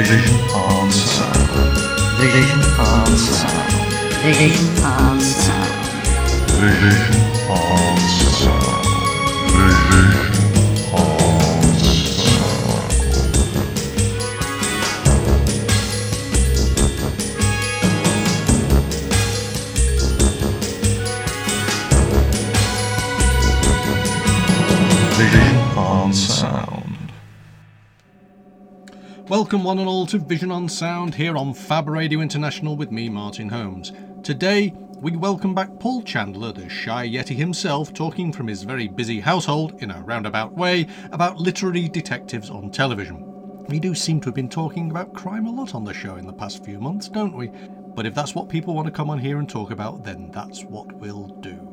Vision on sound. Vision on sound. Vision on sound. Vision on Welcome, one and all, to Vision on Sound here on Fab Radio International with me, Martin Holmes. Today, we welcome back Paul Chandler, the shy Yeti himself, talking from his very busy household in a roundabout way about literary detectives on television. We do seem to have been talking about crime a lot on the show in the past few months, don't we? But if that's what people want to come on here and talk about, then that's what we'll do.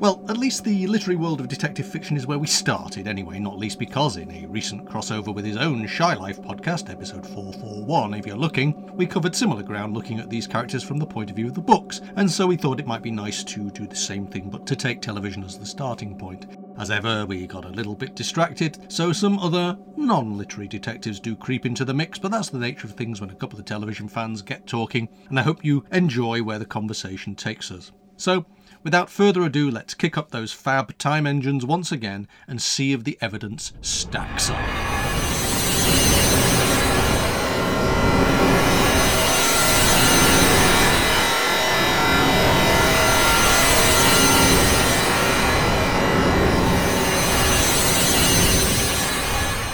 Well, at least the literary world of detective fiction is where we started anyway, not least because in a recent crossover with his own Shy Life podcast, episode 441, if you're looking, we covered similar ground looking at these characters from the point of view of the books, and so we thought it might be nice to do the same thing but to take television as the starting point. As ever, we got a little bit distracted, so some other non literary detectives do creep into the mix, but that's the nature of things when a couple of television fans get talking, and I hope you enjoy where the conversation takes us. So, without further ado, let's kick up those fab time engines once again and see if the evidence stacks up.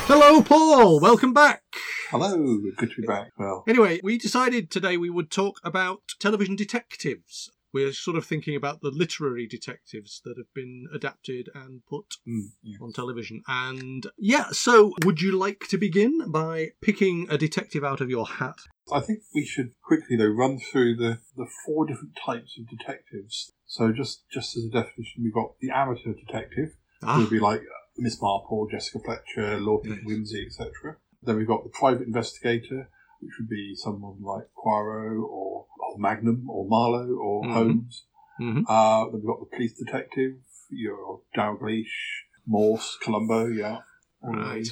Hello, Paul. Welcome back. Hello, good to be back. Well, Anyway, we decided today we would talk about television detectives. We're sort of thinking about the literary detectives that have been adapted and put mm, yeah. on television. And yeah, so would you like to begin by picking a detective out of your hat? I think we should quickly though run through the, the four different types of detectives. So just just as a definition, we've got the amateur detective, who Ah, would be like Miss Marple, Jessica Fletcher, Lord Yes. Wimsey, etc. Then we've got the private investigator, which would be someone like Poirot or, or Magnum or Marlowe or Mhm. Holmes. mhm. Uh, then we've got the police detective, your Dalgleish, Morse, Columbo, yeah. Right.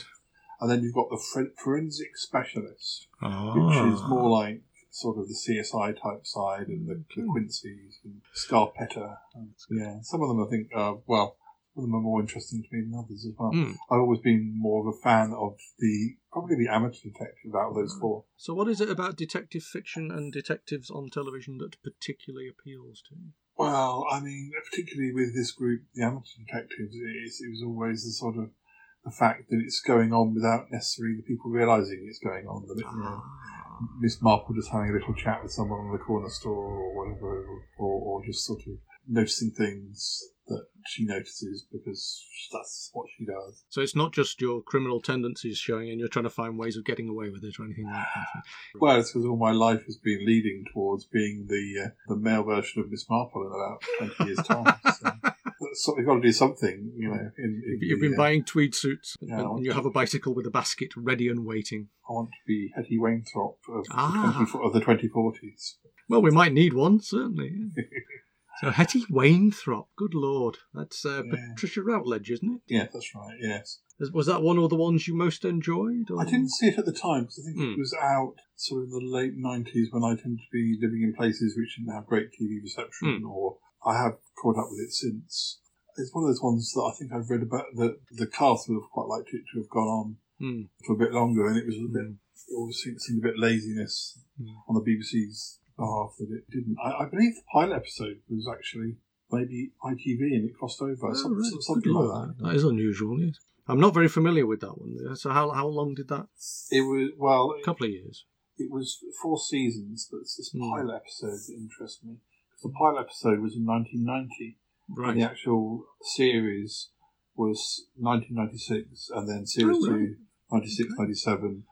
And then you've got the fore- forensic specialist, which Ah. is more like sort of the CSI type side and the, the Quincy's and Scarpetta. And, yeah, some of them I think, uh, well, some of them are more interesting to me than others as well. Mm. I've always been more of a fan of the probably the amateur detective out of those four. So, what is it about detective fiction and detectives on television that particularly appeals to you? Well, I mean, particularly with this group, the amateur detectives, it, is, it was always the sort of the fact that it's going on without necessarily the people realizing it's going on. That it, you know, Ah. Miss Marple just having a little chat with someone in the corner store or whatever, or, or just sort of noticing things that she notices because that's what she does. So it's not just your criminal tendencies showing, and you're trying to find ways of getting away with it or anything like that. Well, it's because all my life has been leading towards being the uh, the male version of Miss Marple in about twenty years' time. So, so we've got to do something, you know. In, in You've, you've the, been uh, buying tweed suits, Yeah, and, and you have a bicycle with a basket ready and waiting. I want to be Hetty Wainthropp of, Ah. the, 20, of the 2040s. Well, we might need one, certainly. so Hetty Wainthropp, good lord, that's uh, Yeah. Patricia Routledge, isn't it? yeah, that's right, yes. Was- that one of the ones you most enjoyed? Or? I didn't see it at the time because I think Hmm. it was out sort of in the late 90s when I tended to be living in places which didn't have great TV reception, Hmm. or I have caught up with it since. It's one of those ones that I think I've read about that the cast would have quite liked it to have gone on Hmm. for a bit longer, and it was a bit, Hmm. it always seemed, seemed a bit laziness Hmm. on the BBC's behalf that it didn't. I, I believe the pilot episode was actually maybe ITV and it crossed over, Oh, some, right. something like lord, that. That is unusual, yes. I'm not very familiar with that one. So how how long did that? It was well, A couple of years. it was four seasons, but it's this Hmm. pilot episode that interests me. 'Cause the pilot episode was in 1990, Right. and the actual series was 1996, and then series Oh, right. two, 96, 97,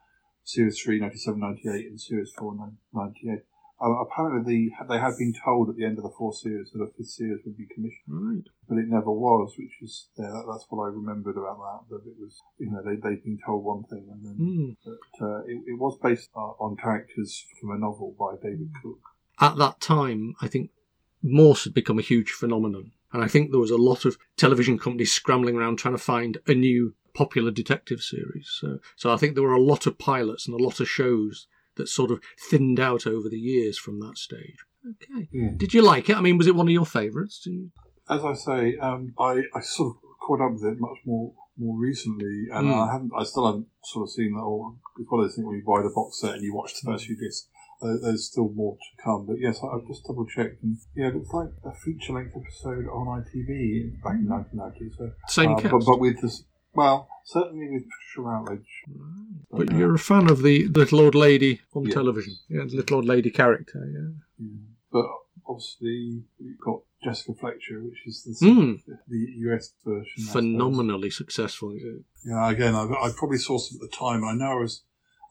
series three, 97, 98, and series four, 98. Uh, apparently, the, they had been told at the end of the four series that a fifth series would be commissioned, Right. but it never was, which is yeah, that, that's what I remembered about that. That it was, you know, they they'd been told one thing, and then Hmm. but uh, it, it was based uh, on characters from a novel by David Cook. At that time, I think Morse had become a huge phenomenon. And I think there was a lot of television companies scrambling around trying to find a new popular detective series. So, so I think there were a lot of pilots and a lot of shows that sort of thinned out over the years from that stage. Okay. Yeah. Did you like it? I mean, was it one of your favourites? You- As I say, um, I, I sort of caught up with it much more more recently, and Mm. I haven't. I still haven't sort of seen that. Or it's one of those things when you buy the box set and you watch the first few discs. Uh, there's still more to come, but yes, I, I've just double checked, and yeah, it looks like a feature length episode on ITV back in 1990. So, Same cast. but, but with this, well, certainly with Patricia Routledge. But you're a fan of the little old lady on Yeah. television. Yeah, the little old lady character, yeah. Yeah. But obviously, you've got Jessica Fletcher, which is the, Mm. the US version. Phenomenally successful. yeah. Yeah, again, I, I probably saw some at the time. I know I was,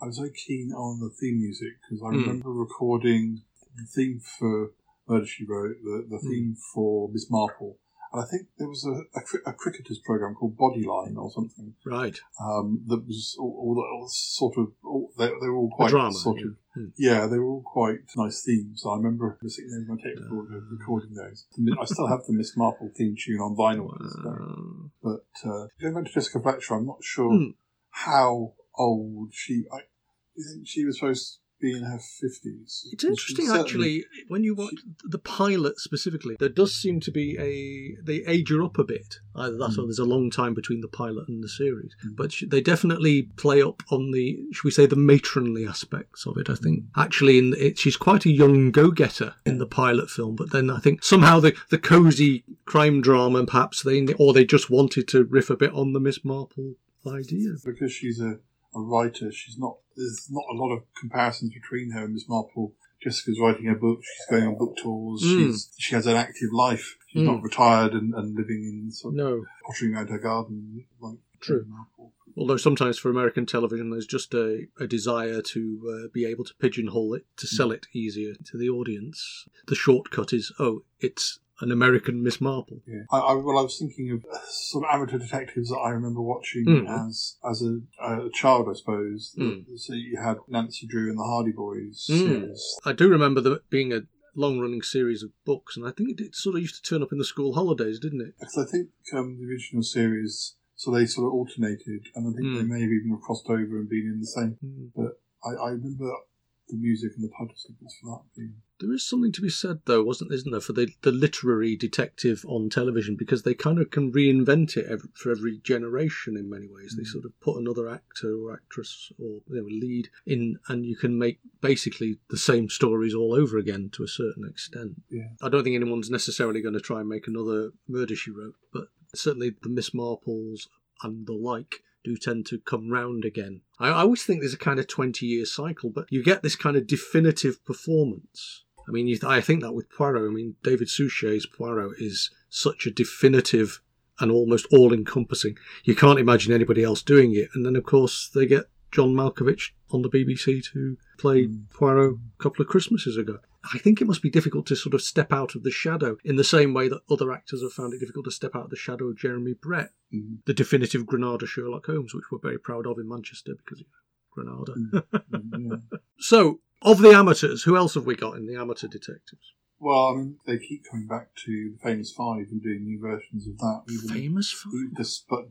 I was very keen on the theme music because I Mm. remember recording the theme for Murder She Wrote, the, the theme for Miss Marple, and I think there was a, a, a cricketers program called Bodyline or something Right. um, that was all, all, all sort of all, they, they were all quite drama, sort yeah. of Mm. yeah they were all quite nice themes. I remember sitting with my tape recorder recording those. I still have the Miss Marple theme tune on vinyl. to this day. Wow. But uh, going back to Jessica Fletcher, I'm not sure Mm. how old she. I, think she was supposed to be in her fifties? It's interesting, actually, when you watch the pilot specifically. There does seem to be a they age her up a bit. Either that, or hmm. there's a long time between the pilot and the series. Hmm. But sh- they definitely play up on the, should we say, the matronly aspects of it. I think actually, in it, she's quite a young go-getter in the pilot film. But then I think somehow the the cozy crime drama, perhaps they or they just wanted to riff a bit on the Miss Marple idea. because she's a, a writer. She's not. There's not a lot of comparisons between her and Miss Marple. Jessica's writing a book. She's going on book tours. Mm. She's she has an active life. She's Mm. not retired and, and living in sort of No, pottering around her garden like True. Marple. Although sometimes for American television, there's just a, a desire to uh, be able to pigeonhole it to sell it easier to the audience. The shortcut is, oh, it's an American Miss Marple. Yeah. I, I, well, I was thinking of uh, sort of amateur detectives that I remember watching Mm. as as a, a child, I suppose. Mm. So you had Nancy Drew and the Hardy Boys Mm. series. I do remember there being a long running series of books, and I think it, it sort of used to turn up in the school holidays, didn't it? Because I think um, the original series, so they sort of alternated, and I think they may have even crossed over and been in the same. Mm. But I, I remember the music and the sequence for that being. There is something to be said, though, wasn't isn't there, for the, the literary detective on television because they kind of can reinvent it ev for every generation in many ways. They mm. sort of put another actor or actress or you know, lead in, and you can make basically the same stories all over again to a certain extent. Yeah. I don't think anyone's necessarily going to try and make another Murder She Wrote, but certainly the Miss Marples and the like do tend to come round again. I, I always think there's a kind of 20 year cycle, but you get this kind of definitive performance. I mean, I think that with Poirot, I mean, David Suchet's Poirot is such a definitive and almost all encompassing. You can't imagine anybody else doing it. And then, of course, they get John Malkovich on the BBC to play Poirot a couple of Christmases ago. I think it must be difficult to sort of step out of the shadow in the same way that other actors have found it difficult to step out of the shadow of Jeremy Brett, Mhm. the definitive Granada Sherlock Holmes, which we're very proud of in Manchester because, you know, Granada. Mm, yeah. So, of the amateurs, who else have we got in the amateur detectives? Well, I mean, they keep coming back to the Famous Five and doing new versions of that. Even, Famous Five? this, but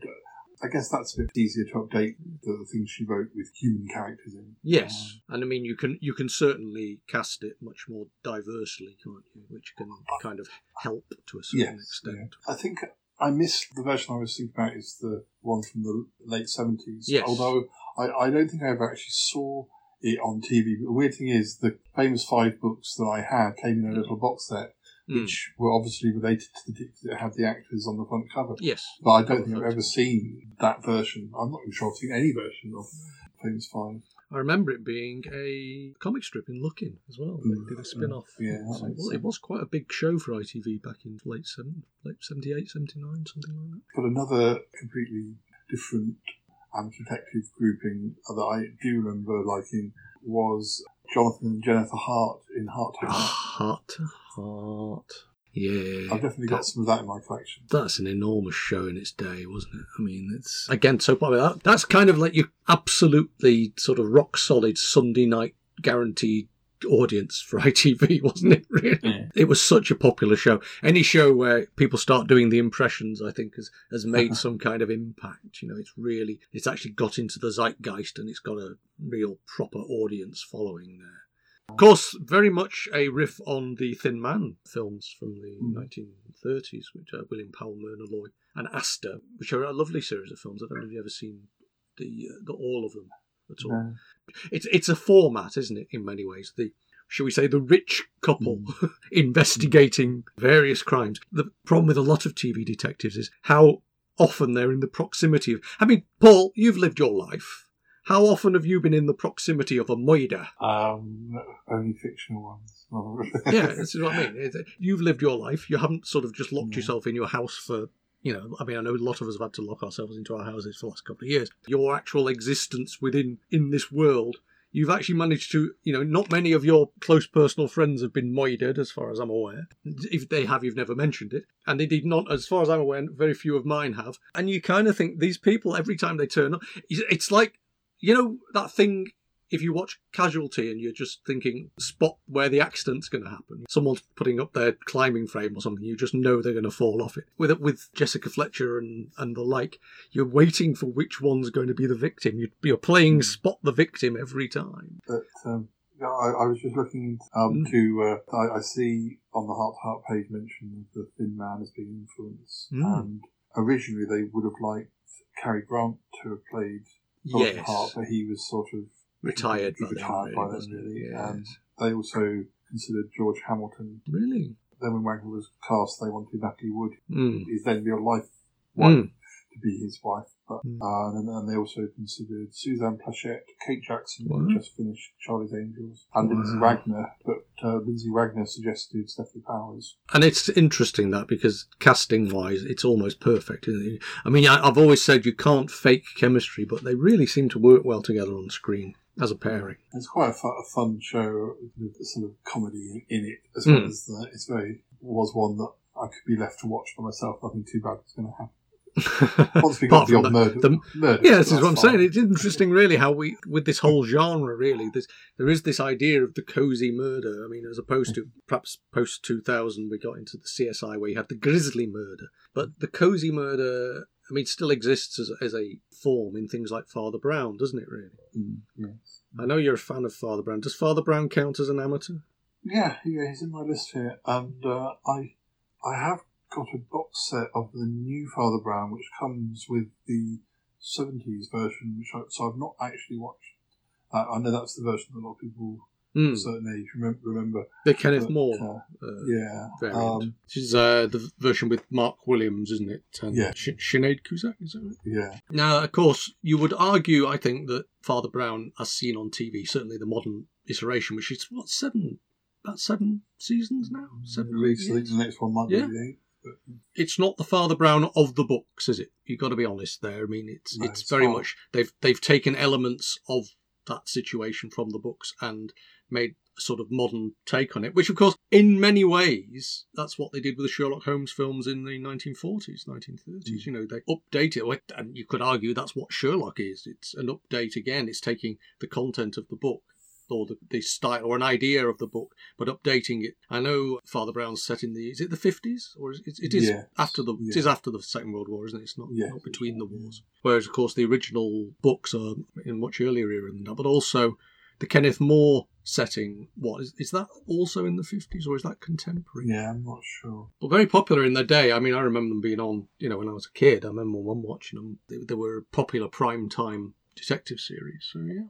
I guess that's a bit easier to update the, things she wrote with human characters in. Yes, um, and I mean you can you can certainly cast it much more diversely, can't you? Which can kind of help to a certain Yes, extent. I think I missed the version I was thinking about is the one from the late seventies. Yes. Although I, I don't think I ever actually saw it on TV. But the weird thing is, the famous five books that I had came in a little box set, Mm. which were obviously related to the that had the actors on the front cover. Yes, But I don't think I've ever seen that version. I'm not even sure I've seen any version of Famous Five. I remember it being a comic strip in Looking as well. Mm. They did a spin off. Yeah, So, well, it was quite a big show for ITV back in late seven, late 78, 79, something like that. But another completely different amateur detective grouping that I do remember liking was Jonathan and Jennifer Hart in Hart to Hart. Heart heart. Yeah. I've definitely got some of that in my collection. That's an enormous show in its day, wasn't it? I mean, it's again so popular. That's kind of like your absolutely sort of rock solid Sunday night guaranteed audience for ITV, wasn't it? Really, Yeah. it was such a popular show. Any show where people start doing the impressions, I think, has has made some kind of impact. You know, it's really it's actually got into the zeitgeist and it's got a real proper audience following there. Of course, very much a riff on the Thin Man films from the Mm. 1930s, which are William Powell, Myrna Loy, and Asta, which are a lovely series of films. I don't know if you've ever seen the, uh, the all of them at all. No. It's it's a format, isn't it? In many ways, the shall we say the rich couple investigating various crimes. The problem with a lot of TV detectives is how often they're in the proximity of. I mean, Paul, you've lived your life. How often have you been in the proximity of a murder? Um, only fictional ones. yeah, this is what I mean. You've lived your life. You haven't sort of just locked Yeah. yourself in your house for, you know, I mean, I know a lot of us have had to lock ourselves into our houses for the last couple of years. Your actual existence within in this world, you've actually managed to, you know, not many of your close personal friends have been murdered, as far as I'm aware. If they have, you've never mentioned it. And indeed, not as far as I'm aware, very few of mine have. And you kind of think these people, every time they turn up, it's like, you know, that thing if you watch Casualty and you're just thinking, spot where the accident's going to happen. Someone's putting up their climbing frame or something, you just know they're going to fall off it. With with Jessica Fletcher and, and the like, you're waiting for which one's going to be the victim. You're, you're playing spot the victim every time. But um, yeah, I, I was just looking um, Mm. to. Uh, I, I see on the Hart to Hart page mention of the Thin Man as being influenced, Mm. and originally they would have liked Cary Grant to have played Dr. Yes. Hart, but he was sort of Retired He by then, retired by really, then, really. Yes. And they also considered George Hamilton. Really? Then when Wagner was cast, they wanted Natalie Wood, Mm. his then real life wife, Mm. to be his wife. But Mm. uh, and, and they also considered Suzanne Pleshette, Kate Jackson, who just finished Charlie's Angels, and Lindsay Wagner. But uh, Lindsay Wagner suggested Stefanie Powers. And it's interesting that because casting wise, it's almost perfect. Isn't it? I mean, I, I've always said you can't fake chemistry, but they really seem to work well together on screen as a pairing. It's quite a, fu- a fun show sort of comedy in it, as well Mm. as the, it's very was one that I could be left to watch by myself. Nothing too bad was going to happen. Once we got beyond that, murder, the- murder, Yeah, this is what I'm fine. saying. It's interesting, really, how we, with this whole genre, really, there is this idea of the cozy murder. I mean, as opposed to perhaps post 2000, we got into the CSI where you had the grisly murder. But the cozy murder, I mean, still exists as, as a form in things like Father Brown, doesn't it, really? Mm, yes. I know you're a fan of Father Brown. Does Father Brown count as an amateur? Yeah, yeah, he's in my list here, and uh, I, I have got a box set of the new Father Brown, which comes with the '70s version, which I, so I've not actually watched. Uh, I know that's the version that a lot of people Hmm. of a certain age remember. remember The Kenneth but, More uh, uh, yeah, variant. um, This is uh, the version with Mark Williams, isn't it? And Yeah. Sh- Sinead Cusack, is that right? yeah, Now, of course, you would argue, I think, that Father Brown, as seen on TV, certainly the modern iteration, which is what seven, about seven seasons now, seven. at least the next one might Yeah. be It's not the Father Brown of the books, is it? You've got to be honest there. I mean, it's No, it's, it's very not. much they've they've taken elements of that situation from the books and made a sort of modern take on it. Which, of course, in many ways, that's what they did with the Sherlock Holmes films in the 1940s, 1930s. Mm. You know, they update it, and you could argue that's what Sherlock is. It's an update again. It's taking the content of the book or the, the style or an idea of the book, but updating it. I know Father Brown's set in the is it the fifties or is it, it is Yes. after the it is after the Second World War, isn't it? It's not, Yes, not between the wars. Whereas of course the original books are in much earlier era than that, but also the Kenneth More setting. What is is that also in the fifties or is that contemporary? yeah, I'm not sure. But very popular in their day. I mean, I remember them being on. You know, when I was a kid, I remember mum watching them. They, they were a popular prime time detective series. So yeah.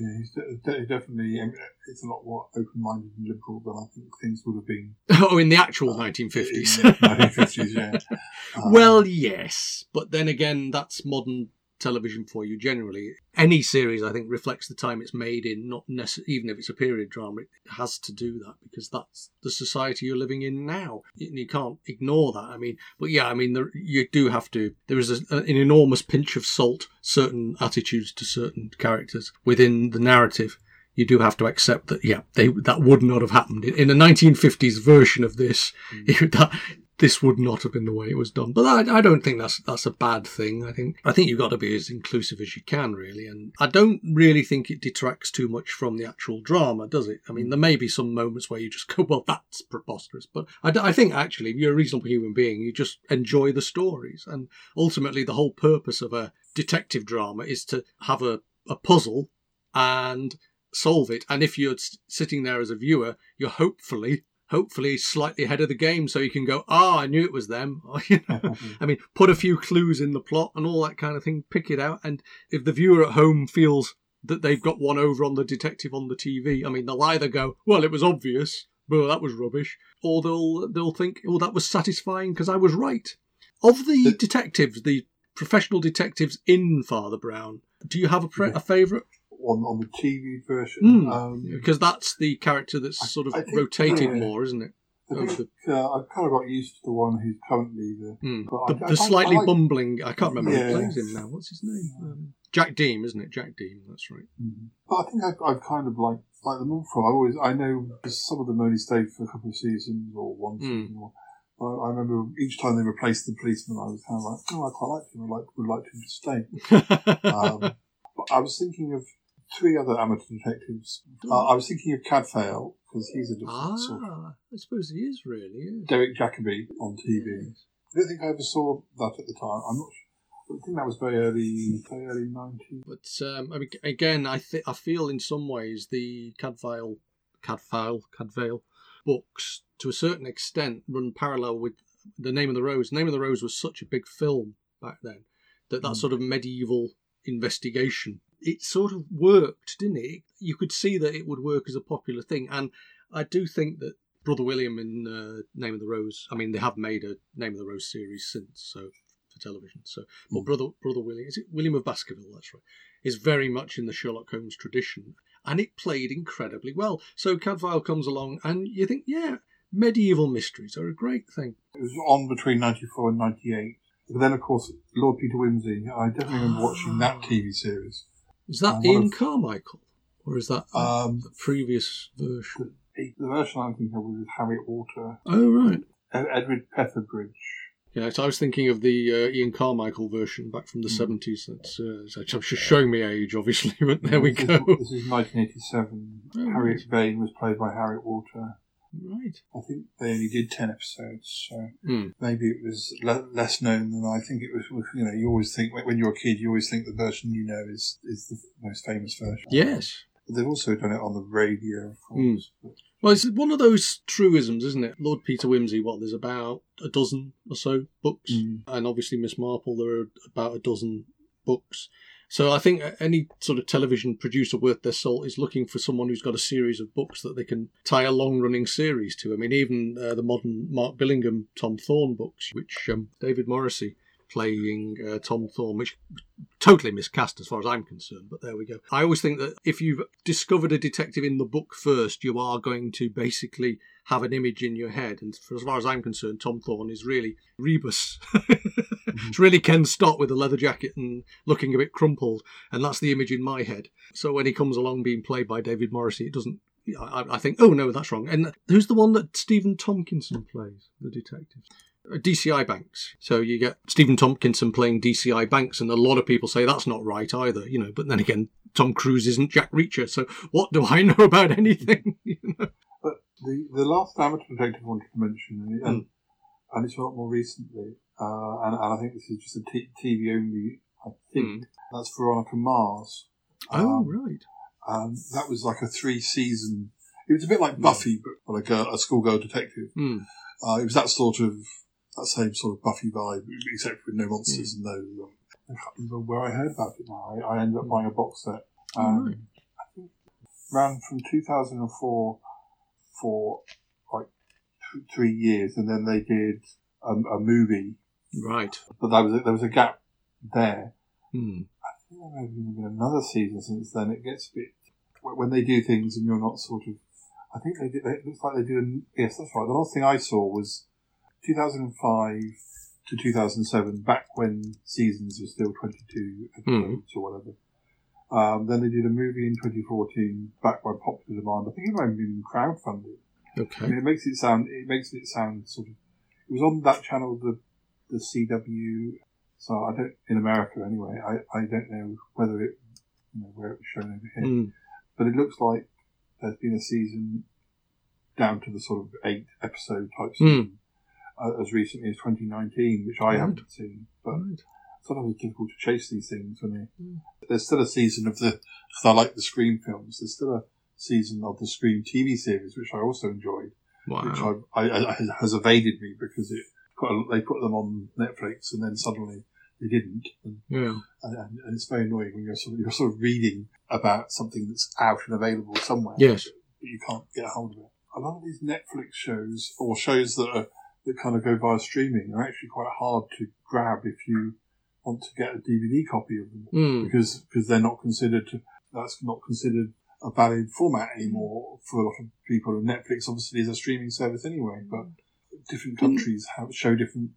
Yeah, he's de- de- definitely. I mean, it's a lot more open-minded and liberal than I think things would have been. Oh, in the actual Uh, 1950s. in the 1950s, yeah. Um, well, yes, but then again, that's modern television for you generally. Any series, I think, reflects the time it's made in, not necessarily, even if it's a period drama, it has to do that because that's the society you're living in now. And you can't ignore that. I mean, but yeah, I mean, there, you do have to, there is a, an enormous pinch of salt, certain attitudes to certain characters within the narrative. You do have to accept that, yeah, they that would not have happened in, in a 1950s version of this. Mm. that this would not have been the way it was done. But I, I don't think that's that's a bad thing. I think I think you've got to be as inclusive as you can, really. And I don't really think it detracts too much from the actual drama, does it? I mean, there may be some moments where you just go, "Well, that's preposterous," but I think actually, if you're a reasonable human being, you just enjoy the stories. And ultimately, the whole purpose of a detective drama is to have a, a puzzle and solve it. And if you're sitting there as a viewer, you're hopefully hopefully slightly ahead of the game so you can go ah i knew it was them. You know, i mean put a few clues in the plot and all that kind of thing pick it out. And if the viewer at home feels that they've got one over on the detective on the tv i mean they'll either go well it was obvious. Well that was rubbish. Or they'll they'll think well that was satisfying because i was right. Of the The- detectives the professional detectives in father brown do you have a, pre- a favorite on on the TV version. Mm. Um, because that's the character that's I- sort of I think- rotated yeah. more isn't it I think uh, I've kind of got used to the one who's currently the. Hmm. But The, I- I the slightly I like- bumbling. I can't remember Yeah. who plays him now. What's his name? Um, Jack Deam, isn't it? Jack Deam. That's right. Mhm. But I think I've, I've kind of like like them all from. I always I know some of them only stayed for a couple of seasons or one Mm. season. Or, I, I remember each time they replaced the policeman, I was kind of like, oh, I quite like him. I like would like him to stay. Um, but I was thinking of three other amateur detectives. Uh, I was thinking of Cadfael because he's a different sort ah, I suppose he is really. Derek Jacobi on TV. I don't think I ever saw that at the time. I'm not sure. I think that was very early, very early 90s. But um, I mean, again, I th- I feel in some ways the Cadfael, Cadfael, Cadfael books to a certain extent run parallel with the Name of the Rose. Name of the Rose was such a big film back then that that Mm. sort of medieval investigation it sort of worked, didn't it? You could see that it would work as a popular thing, and I do think that Brother William in uh, Name of the Rose. I mean, they have made a Name of the Rose series since, so for television. So, but Mm. Brother Brother William is it William of Baskerville? That's right. Is very much in the Sherlock Holmes tradition, and it played incredibly well. So Cadfael comes along, and you think, yeah, medieval mysteries are a great thing. It was on between 94 and 98. But then, of course, Lord Peter Wimsey. I definitely remember watching that TV series. Is that Ian of- Carmichael, or is that Um, the previous version? the version I'm thinking of was with Harriet Walter, Oh right. Edward Petherbridge. Yeah, so I was thinking of the uh, Ian Carmichael version back from the Mm. seventies. That's uh, it's just showing me age, obviously, but there we This go. Is, this is 1987. Oh, Harriet Vane was played by Harriet Walter. Right. I think they only did 10 episodes, so Hmm. maybe it was le- less known than I think it was. You know, you always think, when you're a kid, you always think the version you know is, is the most famous version. Yes. But they've also done it on the radio, of Hmm. course. But Well, it's one of those truisms, isn't it? Lord Peter Wimsey, what, there's about a dozen or so books. Mm. And obviously, Miss Marple, there are about a dozen books. So I think any sort of television producer worth their salt is looking for someone who's got a series of books that they can tie a long-running series to. I mean, even uh, the modern Mark Billingham, Tom Thorne books, which um, David Morrissey playing uh, Tom Thorne, which totally miscast as far as I'm concerned, but there we go. I always think that if you've discovered a detective in the book first, you are going to basically have an image in your head. And for as far as I'm concerned, Tom Thorne is really Rebus. It's really Ken Stott with a leather jacket and looking a bit crumpled, and that's the image in my head. So when he comes along being played by David Morrissey, it doesn't. I, I think, oh no, that's wrong. And who's the one that Stephen Tompkinson plays, the detective? Uh, DCI Banks. So you get Stephen Tompkinson playing DCI Banks, and a lot of people say that's not right either, you know. But then again, Tom Cruise isn't Jack Reacher, so what do I know about anything? you know? The, the last amateur detective I wanted to mention, and, Hmm. and, and it's a lot more recently, uh, and, and I think this is just a t- TV only, I think, that's Veronica Mars. Hmm. Oh Um, right. And that was like a three season, it was a bit like Buffy, but like a, a schoolgirl detective. Hmm. Uh, it was that sort of, that same sort of Buffy vibe, except with no monsters and no. Um, I can't remember where I heard about it now. I, I ended up buying a box set. Oh, Um, right. I think ran from 2004 for like th- three years, and then they did a, a movie, Right. but there was a, there was a gap there. Hmm. I think there may have been another season since then. It gets a bit when they do things and you're not sort of. I think they did. It looks like they did. A, yes, that's right. The last thing I saw was 2005 to 2007, back when seasons were still 22 episodes or whatever. Um, then they did a movie in 2014, backed by popular demand. I think it might have been crowdfunded. I Okay. mean, it makes it sound. It makes it sound sort of. it was on that channel, the the CW. So I don't in America anyway. I, I don't know whether it you know where it was shown over here, Mm. but it looks like there's been a season down to the sort of eight episode type season uh, as recently as 2019, which I Right. haven't seen. But Right. Sometimes it's difficult to chase these things when they. Mm. There's still a season of the. Because I like the Scream films. There's still a season of the Scream TV series, which I also enjoyed, which Wow. I, I, I has evaded me because it put a, they put them on Netflix and then suddenly they didn't, and, Yeah. and, and it's very annoying when you're sort of you're sort of reading about something that's out and available somewhere, Yes. but you can't get a hold of it. A lot of these Netflix shows or shows that are that kind of go via streaming are actually quite hard to grab if you want to get a DVD copy of them Mm. because because they're not considered that's not considered a valid format anymore for a lot of people. And Netflix obviously is a streaming service anyway, but different countries have show different.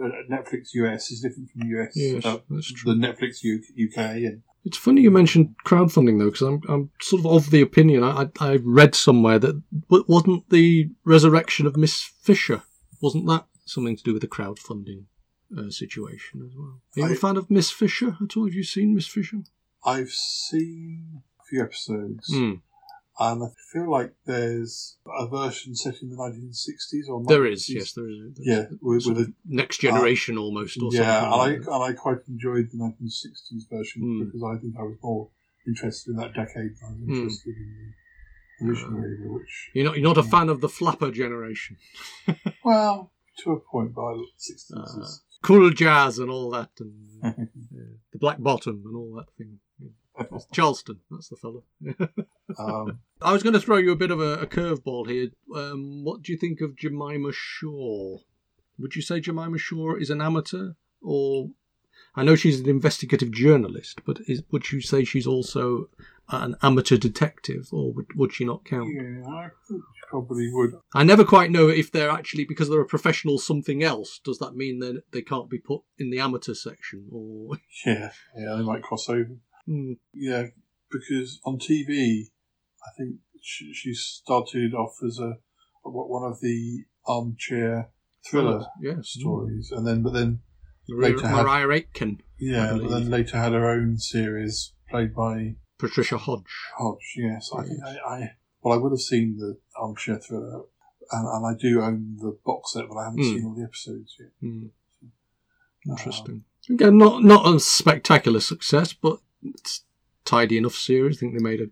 Uh, Netflix US is different from US. Yes, uh, that's true. The Netflix U- UK and It's funny you mentioned crowdfunding though, because I'm I'm sort of of the opinion I I I read somewhere that wasn't the resurrection of Miss Fisher wasn't that something to do with the crowdfunding uh, situation as well? Are you a I- fan of Miss Fisher at all? Have you seen Miss Fisher? I've seen a few episodes. Mm. And I feel like there's a version set in the 1960s or There is, yes, there is. There's Yeah, with, sort with a next generation almost, or yeah, and I, something. like that. and I quite enjoyed the 1960s version Mm. because I think I was more interested in that decade than I was Mm. interested in the original era, which, You're not you're not a fan of the flapper generation, well, to a point, but I like the 60s. Ah. Cool jazz and all that, and uh, the black bottom and all that thing. It's Charleston, that's the fellow. um, I was going to throw you a bit of a, a curveball here. Um, what do you think of Jemima Shore? Would you say Jemima Shore is an amateur, or I know she's an investigative journalist, but is, would you say she's also an amateur detective, or would, would she not count? yeah, I probably would. I never quite know if they're actually because they're a professional something else. Does that mean that they can't be put in the amateur section, or Yeah, yeah, they might cross over. Hmm, Yeah, because on TV, I think she, she started off as a one of the armchair thriller yes, stories, and then but then Later had- Maria Aitken, yeah, but then later had her own series played by Patricia Hodge. Hodge. Yes, I think I, I well, I would have seen the armchair thriller, and, and I do own the box set, but I haven't Hmm. seen all the episodes yet. Um, Interesting. Again, not not a spectacular success, but it's tidy enough series. I think they made a,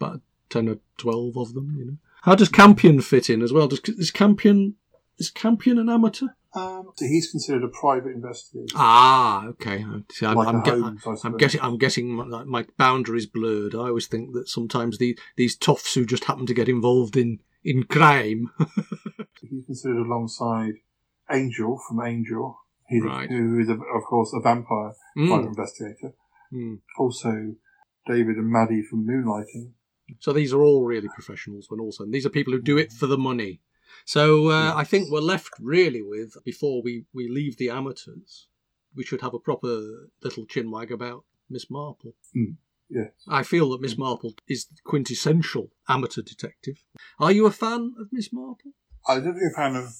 about ten or twelve of them. You know, how does Campion fit in as well? Does is Campion is Campion an amateur? Um, so he's considered a private investigator. Ah, okay. See, I'm, like I'm, a get- Holmes, I I'm getting I'm getting my, my boundaries blurred. I always think that sometimes the these toffs who just happen to get involved in in crime. He's considered alongside Angel from Angel, he's Right. who is, of of course, a vampire private Mm, investigator. mm. Also, David and Maddie from Moonlighting. So these are all really professionals, and also and these are people who do it for the money. So uh, I think we're left really with before we we leave the amateurs, we should have a proper little chinwag about Miss Marple. Yes. I feel that Miss Marple is the quintessential amateur detective. Are you a fan of Miss Marple? I'm definitely a fan of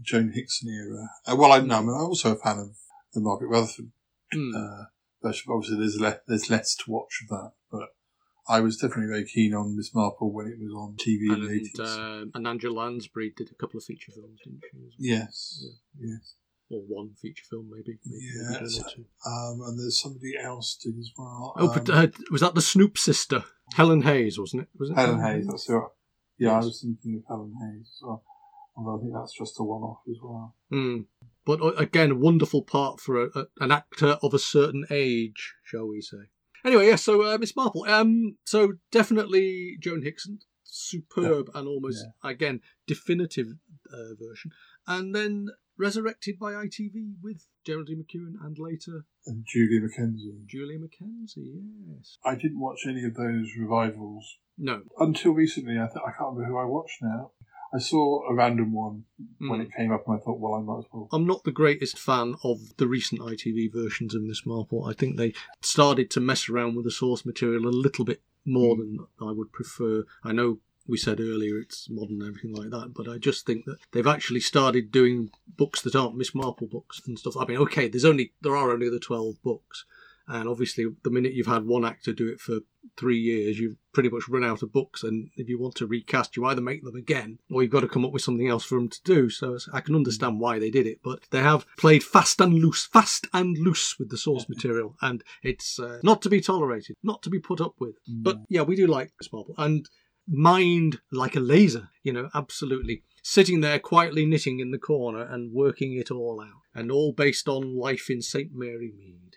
Joan Hickson era. Uh, well, I, no, I'm also a fan of the Margaret Rutherford Hmm. uh, version. Obviously, there's, le- there's less to watch of that, but I was definitely very keen on Miss Marple when it was on TV in the and, 80s. uh, and Angela Lansbury did a couple of feature films, didn't she? well? yes, yes. Or one feature film, maybe. maybe maybe Yes. one or two. Um, and there's somebody else did as well. Oh, but Um, uh, was that the Snoop sister, Helen Hayes, wasn't it? Was it Helen Hayes, that's right. Yeah, Yes. I was thinking of Helen Hayes as well. Although I think that's just a one-off as well. Hmm. But uh, again, a wonderful part for a, a, an actor of a certain age, shall we say? Anyway, yes. So uh, Miss Marple. Um. So definitely Joan Hickson, superb and almost again definitive uh, version, and then resurrected by ITV with Geraldine McEwan and later And Julia McKenzie. Julia McKenzie, Yes. I didn't watch any of those revivals No. until recently. I, th- I can't remember who I watched now. I saw a random one when Mm. it came up, and I thought, well, I might as well. I'm not the greatest fan of the recent ITV versions of Miss Marple. I think they started to mess around with the source material a little bit more than I would prefer. I know we said earlier it's modern and everything like that, but I just think that they've actually started doing books that aren't Miss Marple books and stuff. I mean, okay, there's only there are only the twelve books, and obviously the minute you've had one actor do it for three years, you've pretty much run out of books. And if you want to recast, you either make them again or you've got to come up with something else for them to do. So I can understand why they did it, but they have played fast and loose, fast and loose with the source material, and it's uh, not to be tolerated, not to be put up with. But yeah, we do like Miss Marple and mind like a laser, you know, absolutely. Sitting there quietly knitting in the corner and working it all out. And all based on life in St. Mary Mead.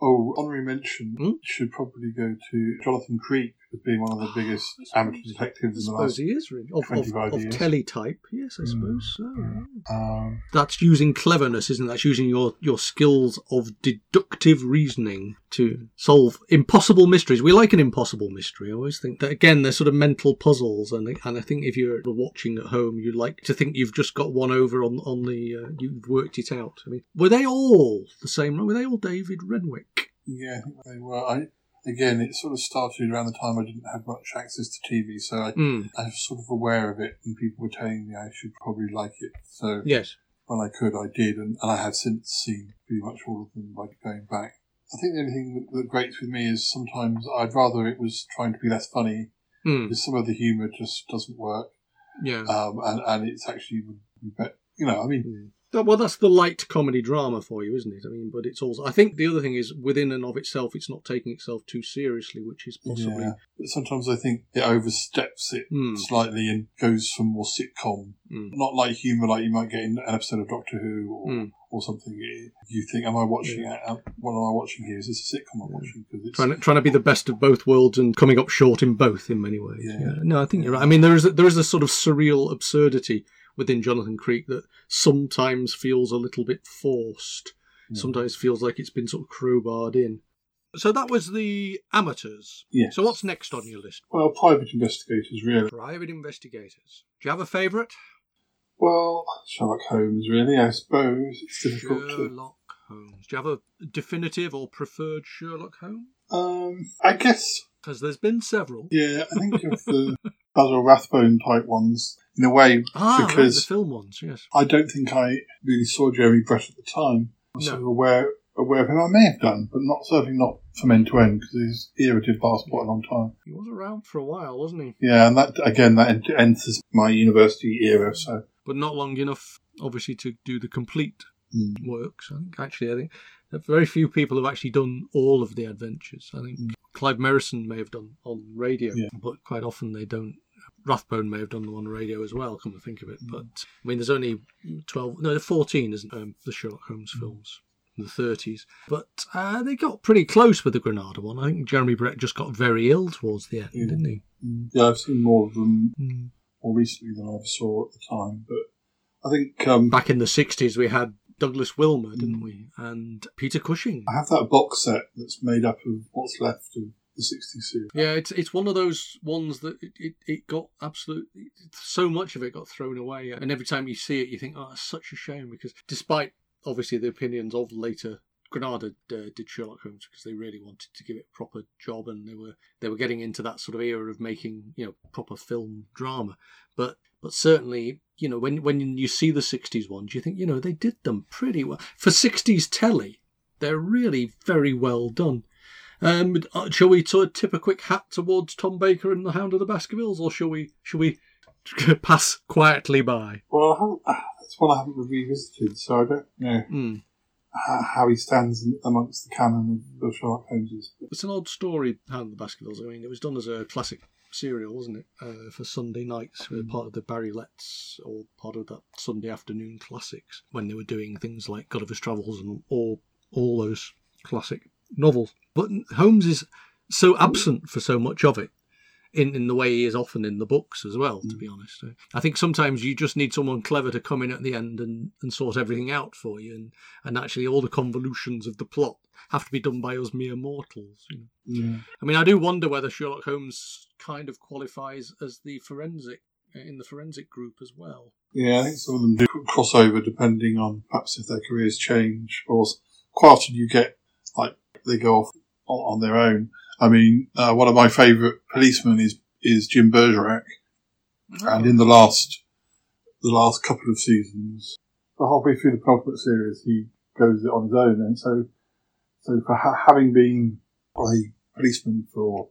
Oh, honorary mention Hmm? should probably go to Jonathan Creek as being one of the biggest amateur I detectives in the suppose last. he is really. Of, of, 25 of years. teletype, yes, I suppose so. yeah. Um, That's using cleverness, isn't it? That's using your, your skills of deductive reasoning to solve impossible mysteries. We like an impossible mystery. I always think that, again, they're sort of mental puzzles. And, and I think if you're watching at home, you like to think you've just got one over on, on the, uh, you've worked it out. I mean, were they all the same? Were they all David Renwick? yeah, they were. I, again, it sort of started around the time I didn't have much access to TV, so I, Hmm. I was sort of aware of it, and people were telling me I should probably like it. So Yes. when I could, I did, and, and I have since seen pretty much all of them by going back. I think the only thing that, that grates with me is sometimes I'd rather it was trying to be less funny Hmm. because some of the humour just doesn't work, Yeah. um, and and it's actually would be better. You know, I mean, Mm. Well, that's the light comedy drama for you, isn't it? I mean, but it's also. I think the other thing is within and of itself, it's not taking itself too seriously, which is possibly. yeah. But sometimes I think it oversteps it Hmm. slightly and goes for more sitcom, Mm. not like humour like you might get in an episode of Doctor Who or, Mm. or something. You think, am I watching? uh, What am I watching here? Is this a sitcom I'm watching? Because it's Trying to, trying to be the best of both worlds and coming up short in both in many ways. Yeah. No, I think you're right. I mean, there is a, there is a sort of surreal absurdity within Jonathan Creek that sometimes feels a little bit forced. Sometimes feels like it's been sort of crowbarred in. So that was the amateurs. Yes. So what's next on your list? well, private investigators really. Private investigators. Do you have a favourite? Well, Sherlock Holmes, really, I suppose. It's difficult to. Sherlock Holmes. Do you have a definitive or preferred Sherlock Holmes? Um, I guess, Because there's been several. yeah, I think of the Basil Rathbone type ones in a way Ah, right, the because film ones, yes. I don't think I really saw Jeremy Brett at the time. I was No. sort of aware, aware of him. I may have done, but not certainly not from end to end because his era did last quite a long time. He was around for a while, wasn't he? Yeah, and that again that enters my university era. So But not long enough, obviously, to do the complete mm, works. I think actually, I think very few people have actually done all of the adventures. I think Clive Merrison may have done on radio, Yeah. but quite often they don't. Rathbone may have done them on radio as well. Come to think of it, but I mean, there's only twelve, no, fourteen, isn't um, the Sherlock Holmes films in the thirties? But uh, they got pretty close with the Granada one. I think Jeremy Brett just got very ill towards the end, Yeah. didn't he? mm, yeah, I've seen more of them Mm. more recently than I ever saw at the time. But I think um, Back in the sixties, we had Douglas Wilmer, didn't we? And Peter Cushing. I have that box set that's made up of what's left of the 60s series. Yeah, it's it's one of those ones that it, it, it got absolutely so much of it got thrown away, and every time you see it, you think, oh, it's such a shame because despite obviously the opinions of later Granada uh, did Sherlock Holmes because they really wanted to give it a proper job, and they were they were getting into that sort of era of making you know proper film drama, but but certainly you know when when you see the '60s ones, you think you know they did them pretty well for '60s telly. They're really very well done. Um, uh, shall we sort of tip a quick hat towards Tom Baker and the Hound of the Baskervilles, or shall we shall we pass quietly by? Well, that's one I haven't revisited, so I don't know Mm. how, he stands amongst the canon of, of Sherlock Holmes's. It's an odd story, Hound of the Baskervilles. I mean, it was done as a classic serial, wasn't it, uh, for Sunday nights, uh, part of the Barry Letts or part of that Sunday afternoon classics when they were doing things like God of Gulliver's Travels and all all those classic novels. But Holmes is so absent for so much of it. In, in the way he is often in the books as well, to be mm. honest. I think sometimes you just need someone clever to come in at the end and, and sort everything out for you, and, and actually all the convolutions of the plot have to be done by us mere mortals. You know? Yeah. I mean, I do wonder whether Sherlock Holmes kind of qualifies as the forensic in the forensic group as well. Yeah, I think some of them do cross over depending on perhaps if their careers change, or quite often you get like they go off on, on their own. I mean, uh, one of my favourite policemen is is Jim Bergerac, and in the last the last couple of seasons halfway through the penultimate series, he goes it on his own, and so so for ha- having been a policeman for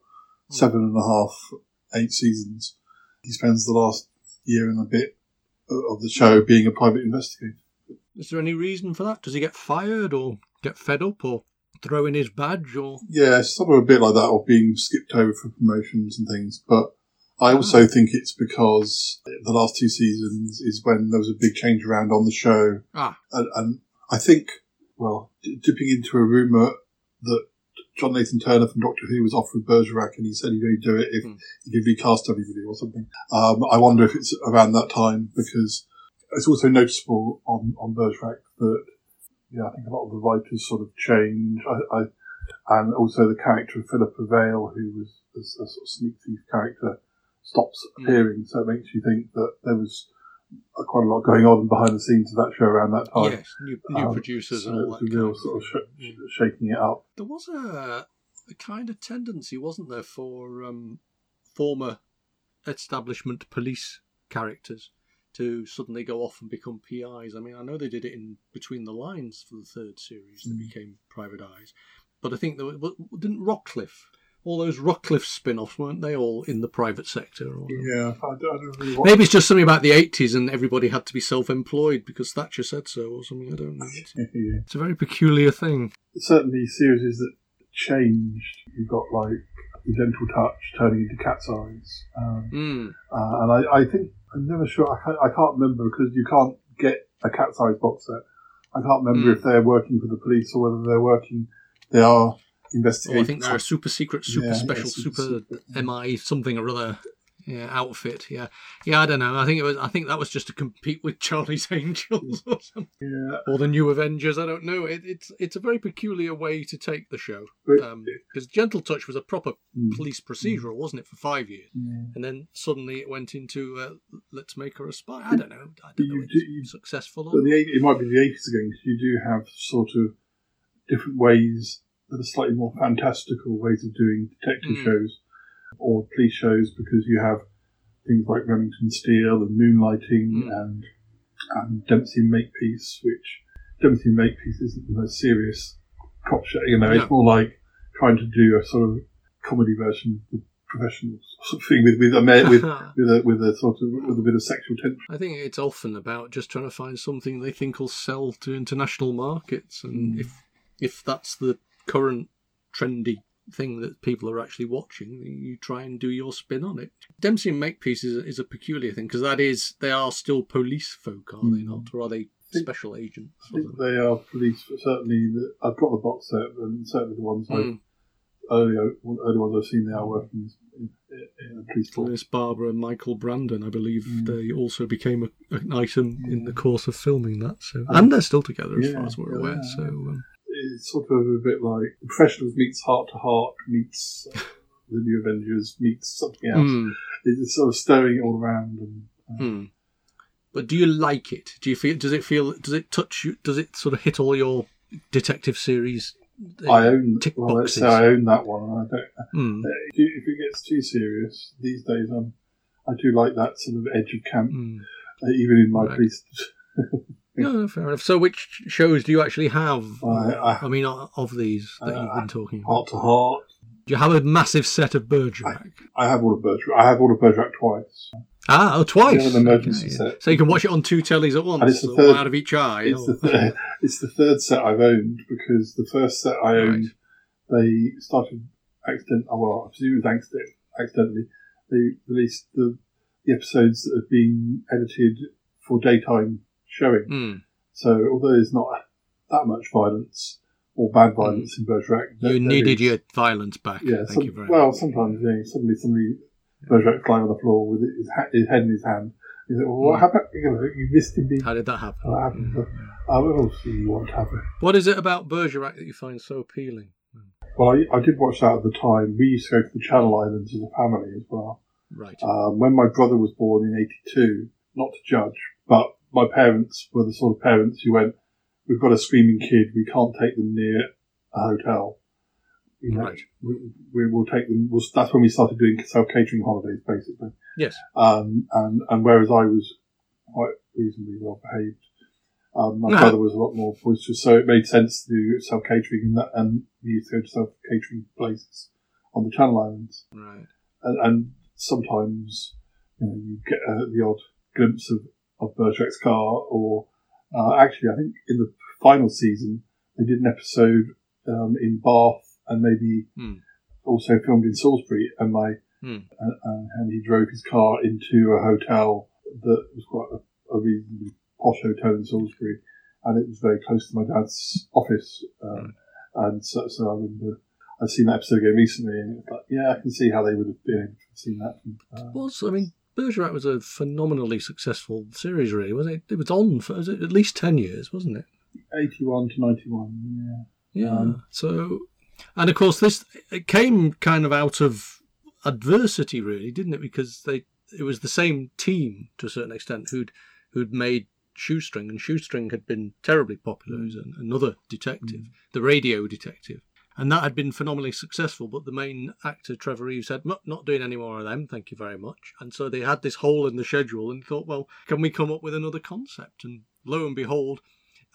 seven and a half, eight seasons, he spends the last year and a bit of the show being a private investigator. Is there any reason for that? Does he get fired or get fed up or throw in his badge or? Yeah, it's sort of a bit like that, of being skipped over for promotions and things. But I also think it's because the last two seasons is when there was a big change around on the show, Ah, and, and I think, well, d- dipping into a rumor that John Nathan Turner from Doctor Who was offered Bergerac, and he said he'd only do it if Hmm. he could recast everybody or something. Um, I wonder if it's around that time because it's also noticeable on on Bergerac that yeah, I think a lot of the writers sort of change. I, I and also the character of Philippa Vale, who was a, a sort of sneak thief character, stops Mm. appearing. So it makes you think that there was quite a lot going on behind the scenes of that show around that time. yes, new, new Um, producers so and all that. real sort of sh- Yeah. shaking it up. There was a, a kind of tendency, wasn't there, for um, former establishment police characters to suddenly go off and become PIs. I mean, I know they did it in Between the Lines for the third series. They Mm. became private eyes, but I think there was, didn't Rockliffe. All those Rockliffe spin-offs weren't they all in the private sector? Or, Yeah, I don't, I don't really. Maybe it's just something about the 80s and everybody had to be self-employed because Thatcher said so or something. I don't know. It's, Yeah. it's a very peculiar thing. Certainly, series that changed. You've got like the gentle touch turning into cat's eyes, um, Mm. uh, and I, I think I'm never sure. I can't, I can't remember because you can't get a cat's eyes box set. I can't remember Mm. if they're working for the police or whether they're working. They are Oh, investigating. I think they're a super secret, super Yeah, yeah, special, super super. MI something or other yeah, outfit. Yeah, yeah. I don't know. I think it was. I think that was just to compete with Charlie's Angels or something, Yeah, or the New Avengers. I don't know. It, it's it's a very peculiar way to take the show because Gentle Touch was a proper Mm. police procedural, wasn't it, for five years, yeah. and then suddenly it went into uh, let's make her a spy. I don't know. I don't know. You It's do- you- successful. Or, the it might be the eighties again because you do have sort of different ways that are slightly more fantastical ways of doing detective Mm. shows or police shows because you have things like Remington Steele and Moonlighting Mm. and and Dempsey and Makepeace, which Dempsey and Makepeace isn't the most serious cop show. You know, No. it's more like trying to do a sort of comedy version of the professionals sort of thing with with a with with a with a sort of with a bit of sexual tension. I think it's often about just trying to find something they think will sell to international markets, and Mm. if if that's the current trendy thing that people are actually watching, you try and do your spin on it. Dempsey and Makepeace is, is a peculiar thing because that is they are still police folk, are they Mm. not, or are they special agents? I think they are police, certainly the, I've got the box set, and certainly the ones I've Mm. earlier early ones I've seen, they are working in, in a police force. Glynis Barber and Michael Brandon, I believe, Mm. they also became a, an item in the course of filming that. So, and they're still together, as yeah, far as we're yeah, aware. yeah. So, um, It's sort of a bit like Professionals meets Hart to Hart meets uh, the New Avengers meets something else. mm. It's sort of stirring all around. And, uh, Hmm. But do you like it? Do you feel? Does it feel? Does it touch you? Does it sort of hit all your detective series? uh, I own. tick Well, let's say boxes? I own that one. and I don't. Hmm. If it gets too serious these days, um, I do like that sort of edge of camp, Hmm. uh, even in my Right. police. No, no, fair enough. So, which shows do you actually have? I- I- mean, of these that you've Uh, been talking about, Hart to Hart. do you have a massive set of Bergerac? I have all of Bergerac. I have all of Bergerac twice. Ah, oh, twice. Yeah, an emergency Okay. set. So you can watch it on two tellies at once, And it's the third- out of each eye. It's or- the th- it's the third set I've owned because the first set I owned they started accident. oh, Well, I presume it was accident, accidentally. They released the the episodes that have been edited for daytime showing. Hmm. So although there's not that much violence or bad violence in Bergerac, You there needed is- your violence back. yeah. Thank some- you very well, much. sometimes yeah, suddenly somebody Bergerac lying on the floor with his, ha- his head in his hand. You think, well, what Mm. happened? You, know, you missed him being. How did that happen? What happened? Uh, what else do you want to have? What is it about Bergerac that you find so appealing? Well, I, I did watch that at the time. We used to go to the Channel Islands as a family as well. Right. Um, when my brother was born in '82, not to judge, but my parents were the sort of parents who went, "We've got a screaming kid. We can't take them near a hotel. You know, Right. we, we will take them." Well, that's when we started doing self catering holidays, basically. Yes. Um, and and whereas I was quite reasonably well behaved, Um, my No. brother was a lot more boisterous, so it made sense to do self catering and that, and we used to go to self catering places on the Channel Islands, Right. and, and sometimes you know you get uh, the odd glimpse of of Bergerac's car, or uh, actually, I think in the final season they did an episode um, in Bath and maybe Hmm. also filmed in Salisbury, and my Hmm. and, and, he drove his car into a hotel that was quite a, a reasonably posh hotel in Salisbury, and it was very close to my dad's office. Um, And so, so I remember I've seen that episode again recently, and like, yeah, I can see how they would have been able to have seen that. Uh, was I mean Bergerac was a phenomenally successful series, really, wasn't it? It was on for was at least ten years, wasn't it? 81 to 91, yeah. Yeah. Um, so, and of course, this it came kind of out of adversity, really, didn't it? Because they it was the same team to a certain extent who'd who'd made Shoestring, and Shoestring had been terribly popular as an, another detective, the radio detective. And that had been phenomenally successful, but the main actor, Trevor Eve, said, "Not doing any more of them, thank you very much. And so they had this hole in the schedule and thought, well, can we come up with another concept? And lo and behold,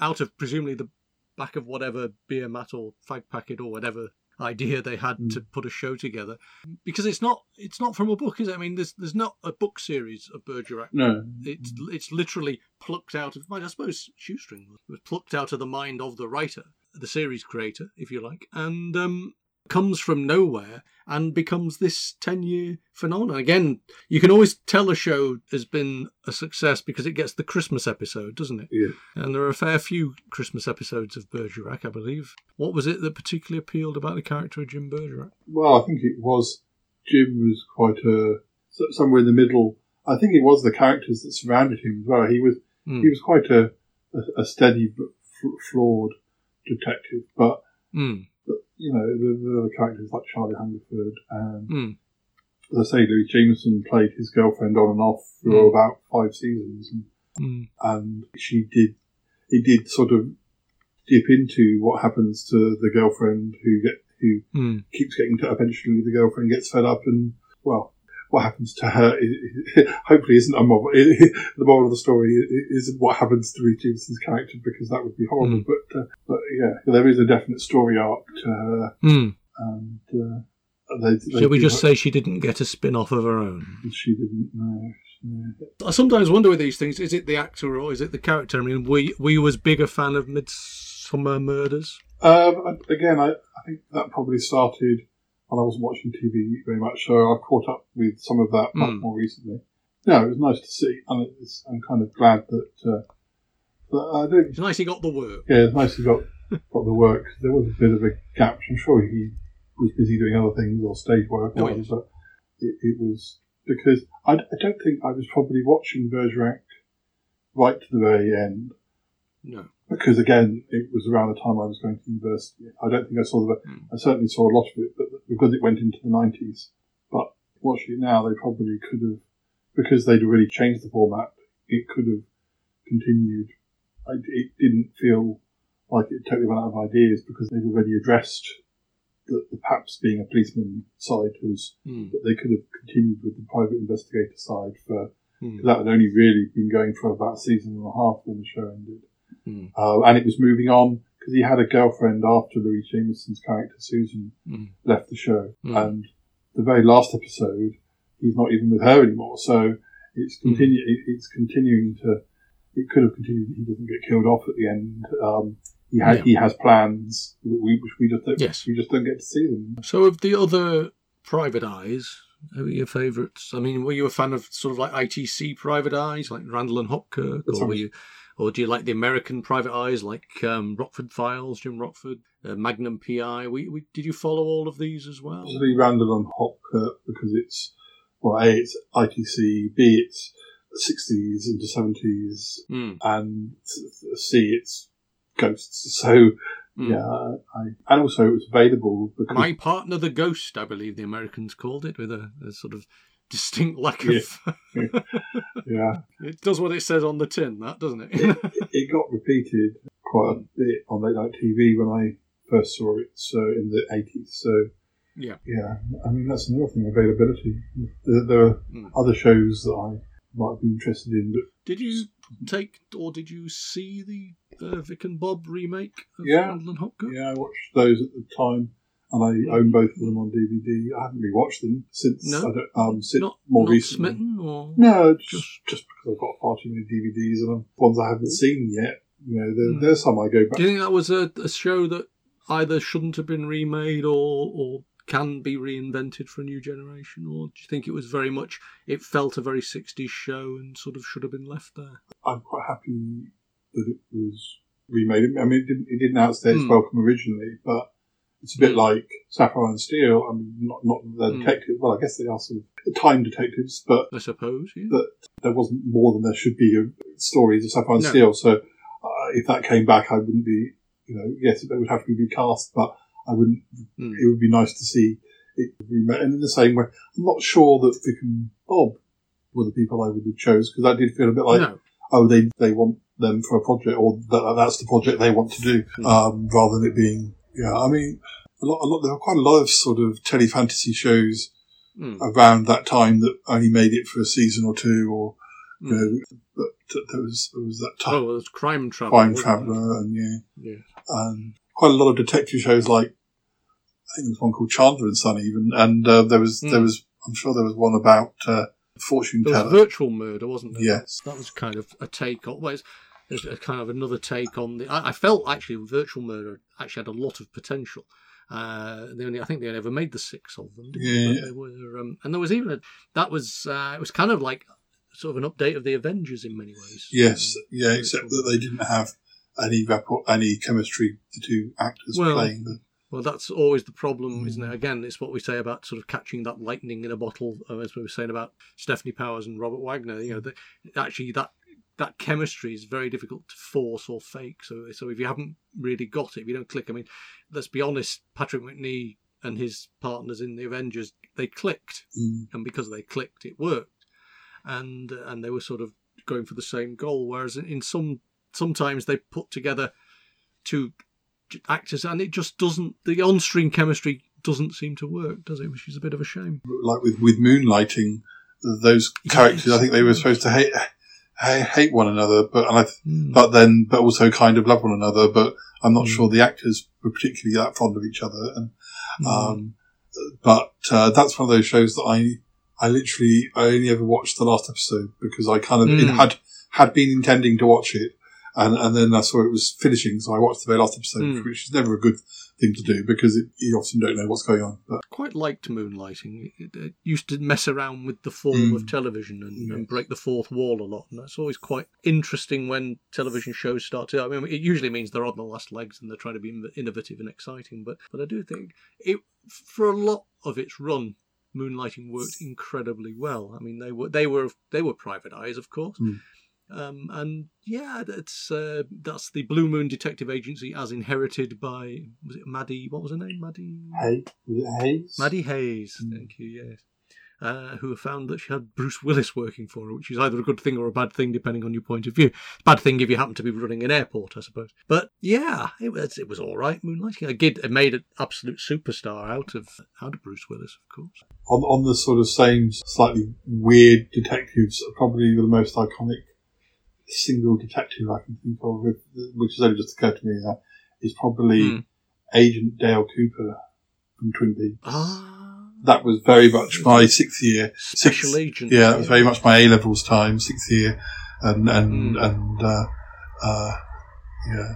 out of presumably the back of whatever beer mat or fag packet or whatever idea they had mm. to put a show together because it's not it's not from a book is it i mean there's there's not a book series of bergerac No. it's it's literally plucked out of i suppose shoestring was plucked out of the mind of the writer the series creator if you like and um comes from nowhere and becomes this 10 year phenomenon again you can always tell a show has been a success because it gets the christmas episode doesn't it Yeah. and there are a fair few Christmas episodes of Bergerac, I believe. What was it that particularly appealed about the character of Jim Bergerac? Well, I think it was Jim was quite a somewhere in the middle. I think it was the characters that surrounded him as well. He was Hmm. he was quite a a, a steady but f- flawed detective, but, Mm, but you know the, the other characters like Charlie Hungerford and mm, as I say, Louise Jameson played his girlfriend on and off for Mm. about five seasons, and, mm, and she did it did sort of dip into what happens to the girlfriend who get who mm. keeps getting to eventually the girlfriend gets fed up and well what happens to her i- i- hopefully isn't a moral the moral of the story isn't what happens to Louise Jameson's character because that would be horrible Mm. but uh, but yeah there is a definite story arc to her Mm. and uh, they, they Shall we just her- say she didn't get a spin off of her own? she didn't know I sometimes wonder with these things: is it the actor or is it the character? I mean, were you, were you as big a fan of Midsomer Murders? um, again I, I think that probably started I wasn't watching TV very much so I've caught up with some of that much Mm. more recently no it was nice to see and it's, I'm kind of glad that uh, that I don't It's nice he got the work. Yeah, it's nice he got got the work. There was a bit of a gap. I'm sure he was busy doing other things or stage work, or Oh, whatever, yes. but it, it was because I, I don't think I was probably watching Bergerac right to the very end No. Because again it was around the time I was going to university. I don't think I saw the. Mm. I certainly saw a lot of it, but because it went into the 90s. But watching it now, they probably could have because they'd already changed the format. It could have continued. I, it didn't feel like it totally ran out of ideas because they'd already addressed the, the perhaps being a policeman side was Mm. that they could have continued with the private investigator side for Mm. that had only really been going for about a season and a half when the show ended. Mm. Uh, and it was moving on because he had a girlfriend after Louise Jameson's character Susan Mm. left the show, Mm. and the very last episode, he's not even with her anymore. So it's Hmm. continue. It's continuing to. It could have continued. He doesn't get killed off at the end. Um, he has Yeah. he has plans we, which we just don't, Yes. we just don't get to see them. So, of the other private eyes, who are your favourites? I mean, were you a fan of sort of like ITC private eyes, like Randall and Hopkirk, or were you, or do you like the American private eyes, like um, Rockford Files, Jim Rockford, uh, Magnum PI? We, we, did you follow all of these as well? Possibly Randall and Hopkirk because it's well, a it's ITC, b it's sixties into seventies, Mm. and c it's ghosts. So Mm. yeah, I, and also it was available because My partner, the ghost, I believe the Americans called it, with a, a sort of distinct lack of. yeah, it does what it says on the tin, that doesn't it? it got repeated quite a bit on late night TV when I first saw it. So in the eighties. So yeah. yeah, I mean that's another thing availability. There, there are Mm. other shows that I might be interested in, but Did you take, or did you see the uh, Vic and Bob remake of Yeah. Randall and Hopkirk? Yeah, I watched those at the time, and I own both of them on DVD. I haven't rewatched them since No? I don't, um since Not more not recently. smitten, or No, just, Just- just because I've got far too many DVDs and ones I haven't seen yet. You know, there, Hmm. there's some I go back. Do you think that was a, a show that either shouldn't have been remade or or can be reinvented for a new generation, or do you think it was very much it felt a very '60s show and sort of should have been left there? I'm quite happy that it was remade. I mean, it didn't, it didn't outstay its Hmm. welcome originally, but it's a bit like Sapphire and Steel. I mean, not not that they're Hmm. detectives. Well, I guess they are sort of time detectives, but I suppose. Yeah. But- there wasn't more than there should be of stories of Sapphire and No. Steel. So uh, if that came back, I wouldn't be, you know, yes, it would have to be recast, but I wouldn't. Hmm. It would be nice to see it remade. And in the same way, I'm not sure that Vic and Bob were the people I would have chose because that did feel a bit like, no. oh, they they want them for a project, or that, that's the project they want to do, Hmm. um, rather than it being, yeah. I mean, a lot, a lot. There were quite a lot of sort of tele fantasy shows Hmm. around that time that only made it for a season or two, or Hmm. you know, but there was there was that time, Oh, well, it's Crime Traveller. Crime? Traveller, and yeah, Yeah. and quite a lot of detective shows like I think there was one called Chandler and Son even, and uh, there was there Hmm. was I'm sure there was one about uh, fortune There was teller. virtual murder, wasn't there? Yes. That was kind of a take on. Well, it's, kind of another take on the. I, I felt actually virtual murder actually had a lot of potential. Uh, they only, I think they never made the six of them. Yeah. Were, um, and there was even a that was uh, it was kind of like sort of an update of the Avengers in many ways. Yes, Um, yeah, except that they didn't have any rapport, any chemistry. The two actors Well, playing them. Well, that's always the problem, isn't Mm. it? Again, it's what we say about sort of catching that lightning in a bottle, uh, as we were saying about Stefanie Powers and Robert Wagner. You know, the, actually that that chemistry is very difficult to force or fake. So, so if you haven't really got it, if you don't click, I mean, let's be honest, Patrick Macnee and his partners in the Avengers, they clicked, Mm. and because they clicked, it worked, and and they were sort of going for the same goal. Whereas in some sometimes they put together two actors, and it just doesn't. The on-screen chemistry doesn't seem to work, does it? Which is a bit of a shame. like with with moonlighting. Those characters, I think they were supposed to hate ha- hate one another, but and I, but then but also kind of love one another. But I'm not Mm. sure the actors were particularly that fond of each other. And Mm. um, but uh, that's one of those shows that I I literally I only ever watched the last episode because I kind of Mm. had had been intending to watch it, and and then I saw it was finishing, so I watched the very last episode, Mm. which is never a good thing to do because it, you often don't know what's going on. But quite liked moonlighting. It, it used to mess around with the form Mm. of television and, and break the fourth wall a lot, and that's always quite interesting when television shows start to. I mean, it usually means they're on the last legs and they're trying to be innovative and exciting. But but I do think it for a lot of its run, moonlighting worked incredibly well. I mean, they were they were they were private eyes, of course. Mm. Um, and yeah, that's uh, that's the Blue Moon Detective Agency as inherited by was it Maddie? What was her name? Maddie. it Hayes? Maddie Hayes, Mm. thank you, yes. Uh, who found that she had Bruce Willis working for her, which is either a good thing or a bad thing, depending on your point of view. Bad thing if you happen to be running an airport, I suppose. But yeah, it was it was all right. Moonlighting, I did, it made an absolute superstar out of out of Bruce Willis, of course. on, on the sort of same slightly weird detectives, probably the most iconic single detective I can think of, which has only just occurred to me, uh, is probably Hmm. Agent Dale Cooper from Twin Peaks. Ah, That was very much my sixth year. special sixth- agent. Yeah, that was very much my A levels time, sixth year, and and Hmm. and uh, uh, yeah,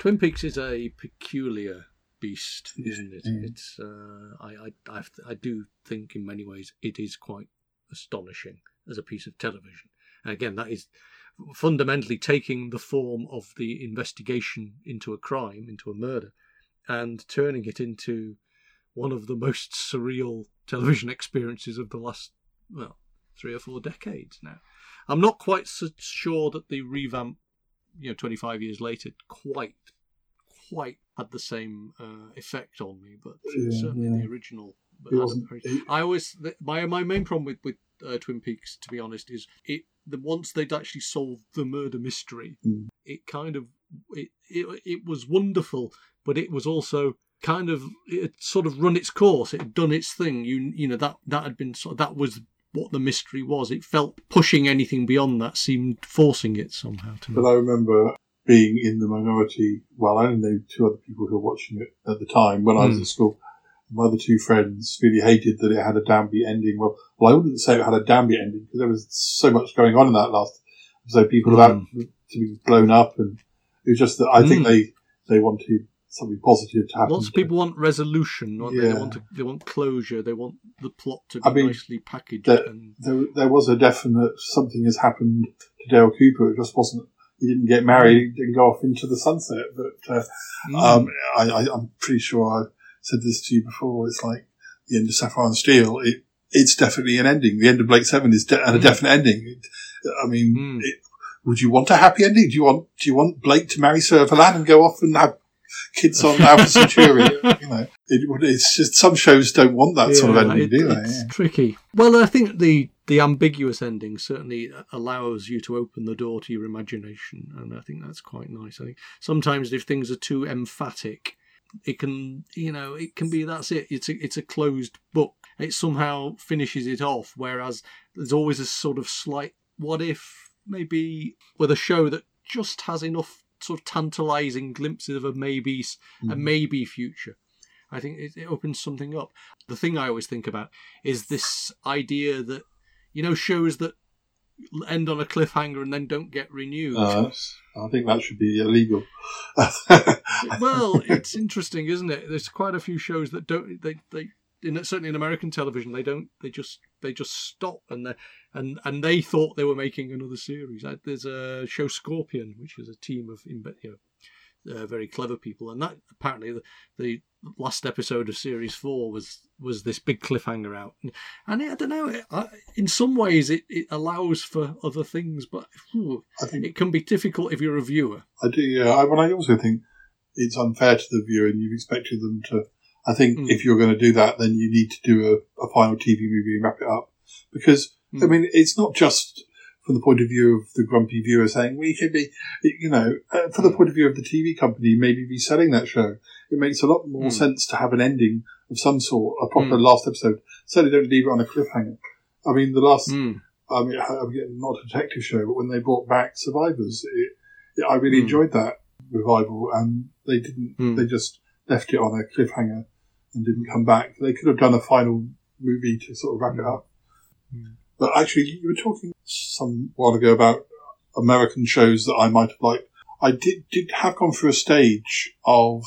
Twin Peaks is a peculiar beast, isn't it? Mm. It's uh, I, I I I do think in many ways it is quite astonishing as a piece of television. And again, that is fundamentally taking the form of the investigation into a crime, into a murder, and turning it into one of the most surreal television experiences of the last well three or four decades now. I'm not quite so sure that the revamp, you know, 25 years later, quite quite had the same uh, effect on me, but Yeah, certainly yeah. the original. It- I always my my main problem with with uh, Twin Peaks, to be honest, is it the once they'd actually solved the murder mystery, Mm. it kind of it, it it was wonderful, but it was also kind of it had sort of run its course. It had done its thing. You you know that that had been sort of, that was what the mystery was. It felt pushing anything beyond that seemed forcing it somehow to me. But I remember being in the minority. Well, I only know two other people who were watching it at the time when I was Hmm. at school. My other two friends really hated that it had a Danby ending. Well, well, I wouldn't say it had a Danby ending because there was so much going on in that last episode. People about to be blown up, and it was just that I think Hmm. they they wanted something positive to happen. Lots of people want resolution. Don't they? they want to, they want closure. They want the plot to be I mean, nicely packaged. that- and there, there was a definite something has happened to Dale Cooper. It just wasn't. He didn't get married. He didn't go off into the sunset. But uh, Mm. um, I, I, I'm pretty sure I said this to you before. It's like the end of Sapphire and Steel. It, it's definitely an ending. The end of Blake Seven is de- a Mm. definite ending. It, I mean, Mm. it, would you want a happy ending? Do you want Do you want Blake to marry Servalan and go off and have kids on Alpha Centauri? you know, it, it's just some shows don't want that sort of ending, do they? It's Yeah. tricky. Well, I think the the ambiguous ending certainly allows you to open the door to your imagination, and I think that's quite nice. I think sometimes if things are too emphatic, it can you know it can be that's it. It's a it's a closed book. It somehow finishes it off, whereas there's always a sort of slight what if maybe with a show that just has enough sort of tantalizing glimpses of a maybe a Mm. maybe future. I think it, it opens something up. The thing I always think about is this idea that you know shows that end on a cliffhanger and then don't get renewed. Uh, I think that should be illegal. well, it's interesting, isn't it? There's quite a few shows that don't they they in, certainly in American television they don't they just they just stop and they and and they thought they were making another series. There's a show Scorpion, which is a team of you know, uh, very clever people, and that apparently the, the last episode of series four was was this big cliffhanger out, and I don't know. It, I, in some ways, it, it allows for other things, but think it can be difficult if you're a viewer. I do. Yeah, I, but I also think it's unfair to the viewer, and you've expected them to. I think Mm. if you're going to do that, then you need to do a, a final TV movie and wrap it up, because I Mm. mean, it's not just from the point of view of the grumpy viewer saying we could be, you know, uh, from the Mm. point of view of the TV company maybe reselling that show. It makes a lot more Mm. sense to have an ending of some sort, a proper Mm. last episode. Certainly, don't leave it on a cliffhanger. I mean, the last Mm. I mean, I'm getting not a detective show, but when they brought back Survivors, it, it, I really Mm. enjoyed that revival, and they didn't. Mm. They just left it on a cliffhanger and didn't come back. They could have done a final movie to sort of wrap it up. But actually, you were talking some while ago about American shows that I might have liked. I did did have gone through a stage of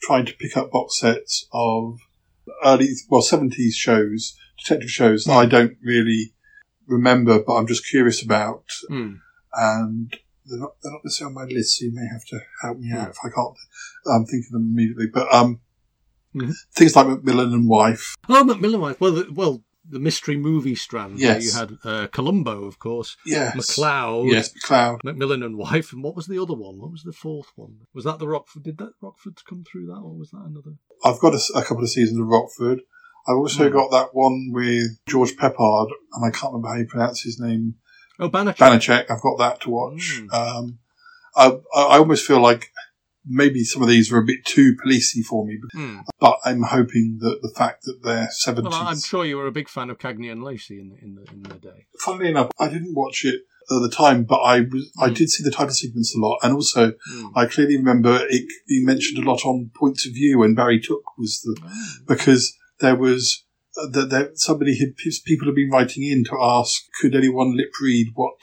trying to pick up box sets of early, well, seventies shows, detective shows that I don't really remember, but I'm just curious about, Mm. and they're not they're not necessarily on my list, so you may have to help me out Mm. if I can't um, think of them immediately. But um, Mhm. things like McMillan and Wife, Oh, McMillan Wife. Well, the, well, the mystery movie strand. where Yes. you had uh, Columbo, of course, yes, McCloud, yes, McCloud. McMillan and Wife, and what was the other one? What was the fourth one? Was that the Rockford? Did that Rockford come through that, or was that another? I've got a couple of seasons of Rockford. I've also Mm. got that one with George Peppard, and I can't remember how you pronounce his name. Oh, Banacek. Banacek. I've got that to watch. Mm. Um, I I almost feel like maybe some of these were a bit too policey for me, Hmm. but I'm hoping that the fact that they're seventies. Well, I'm sure you were a big fan of Cagney and Lacey in the in the in the day. Funnily enough, I didn't watch it at the time, but I was I Mm. did see the title sequence a lot, and also Hmm. I clearly remember it being mentioned a lot on Points of View when Barry Took was the Oh. because there was uh, that there, somebody had people had been writing in to ask could anyone lip read what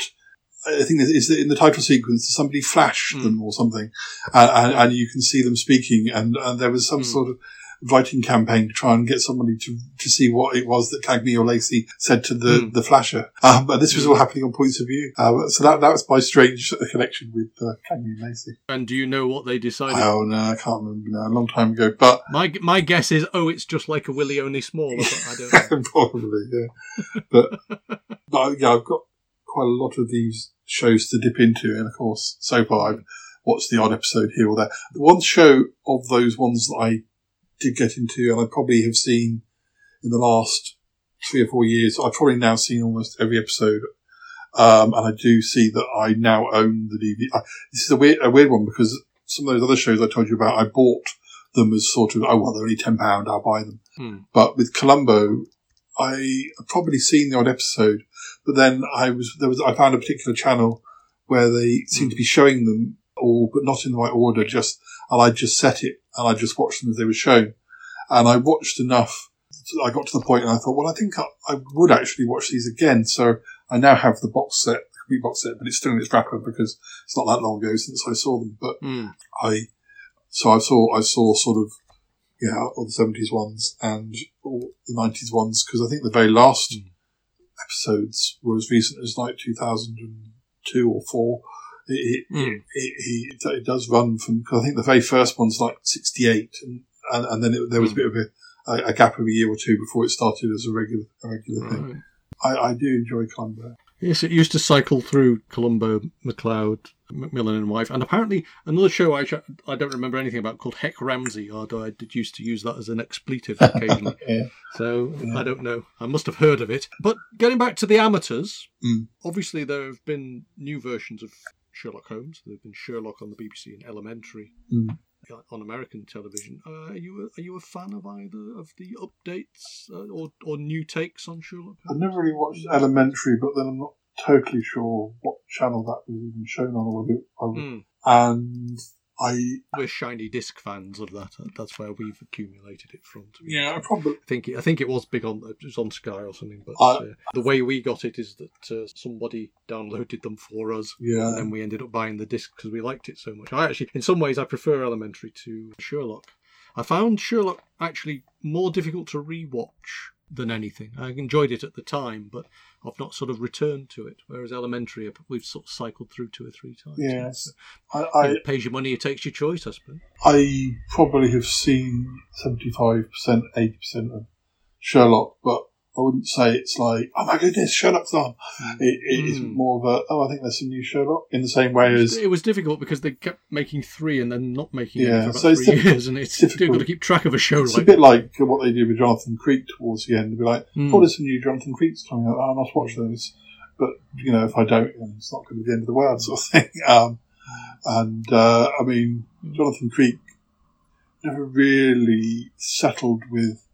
I think is that in the title sequence somebody flashed Mm. them or something uh, and, and you can see them speaking and, and there was some Mm. sort of writing campaign to try and get somebody to, to see what it was that Cagney or Lacey said to the, Mm. the flasher. Um, but this was Mm. all happening on points of view. Uh, so that, that was my strange connection with uh, Cagney and Lacey. And do you know what they decided? Oh no, I can't remember now, a long time ago. But My my guess is, oh, it's just like a Willie only smaller, but I don't. know. Probably, yeah. But, but yeah, I've got quite a lot of these shows to dip into, and of course, so far I've watched the odd episode here or there. The one show of those ones that I did get into, and I probably have seen in the last three or four years, I've probably now seen almost every episode. Um, and I do see that I now own the DVD. I, this is a weird, a weird one because some of those other shows I told you about, I bought them as sort of, oh, well, they're only £10, I'll buy them. Hmm. But with Columbo, I had probably seen the odd episode, but then I was there was I found a particular channel where they seemed to be showing them all, but not in the right order. Just and I just set it and I just watched them as they were shown, and I watched enough. I got to the point and I thought, well, I think I, I would actually watch these again. So I now have the box set, the complete box set, but it's still in its wrapper because it's not that long ago since I saw them. But Mm. I so I saw I saw sort of yeah all the seventies ones and all the nineties ones because I think the very last Mm. Episodes were as recent as like two thousand and two or four. It, it, Mm. it, it, it does run from because I think the very first one's like sixty eight and, and and then it, there was a Mm. bit of a, a, gap of a year or two before it started as a regular a regular thing. I, I do enjoy Columbo. Yes, it used to cycle through Columbo, McCloud, McMillan and Wife, and apparently another show I, I don't remember anything about called Hec Ramsey, although I did used to use that as an expletive occasionally. Yeah. So Yeah. I don't know. I must have heard of it. But getting back to the amateurs, Mm. obviously there have been new versions of Sherlock Holmes. There have been Sherlock on the BBC and Elementary Mm. Uh, on American television. Uh, are you a, are you a fan of either of the updates uh, or or new takes on Sherlock? I've never really watched Elementary, but then I'm not totally sure what channel that was even shown on, or whether I would Mm. and I We're shiny disc fans of that. That's where we've accumulated it from. to yeah I probably I think it, I think it was big on it was on Sky or something, but I- uh, the way we got it is that uh, somebody downloaded them for us, and yeah then we ended up buying the disc because we liked it so much. I actually, in some ways, I prefer Elementary to Sherlock. I found Sherlock actually more difficult to rewatch than anything. I enjoyed it at the time, but I've not sort of returned to it. Whereas Elementary, we've sort of cycled through two or three times. yes I, You I know, it pays your money, it takes your choice, I suppose. I probably have seen seventy five percent eighty percent of Sherlock, but I wouldn't say it's like oh my goodness Sherlock's on. It, it is Mm. more of a oh I think there's some new Sherlock in the same way as It was difficult because they kept making three and then not making Yeah, any for about so three years, and it's difficult. difficult to keep track of a show it's like a bit like what they did with Jonathan Creek towards the end. They'd be like, Mm. oh, there's some new Jonathan Creeks coming out. I must watch those. But you know, if I don't, then it's not going to be the end of the world, sort of thing. Um, and uh, I mean, Jonathan Creek never really settled with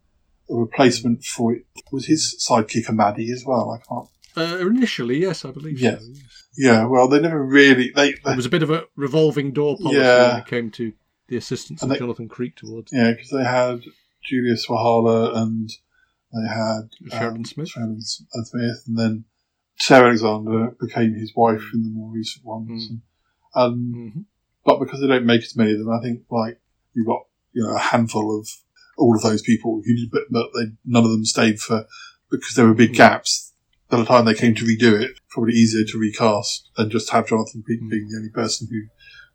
a replacement for it. Was his sidekick a Maddie as well? I can't. Uh, initially, yes, I believe Yes. so. yes. Yeah, well, they never really. They, they It was a bit of a revolving door policy Yeah. when it came to the assistance of they- Jonathan Creek towards yeah, because they had Julia Sawalha and they had Sheridan um, Smith. Sheridan Smith, and then Sarah Alexander became his wife in the more recent ones. Mm. And, and hmm but because they don't make as many of them, I think like you've got you know a handful of all of those people who but, but they, none of them stayed for because there were big gaps. By the time they came to redo it, probably easier to recast and just have Jonathan Creek Mm. being the only person who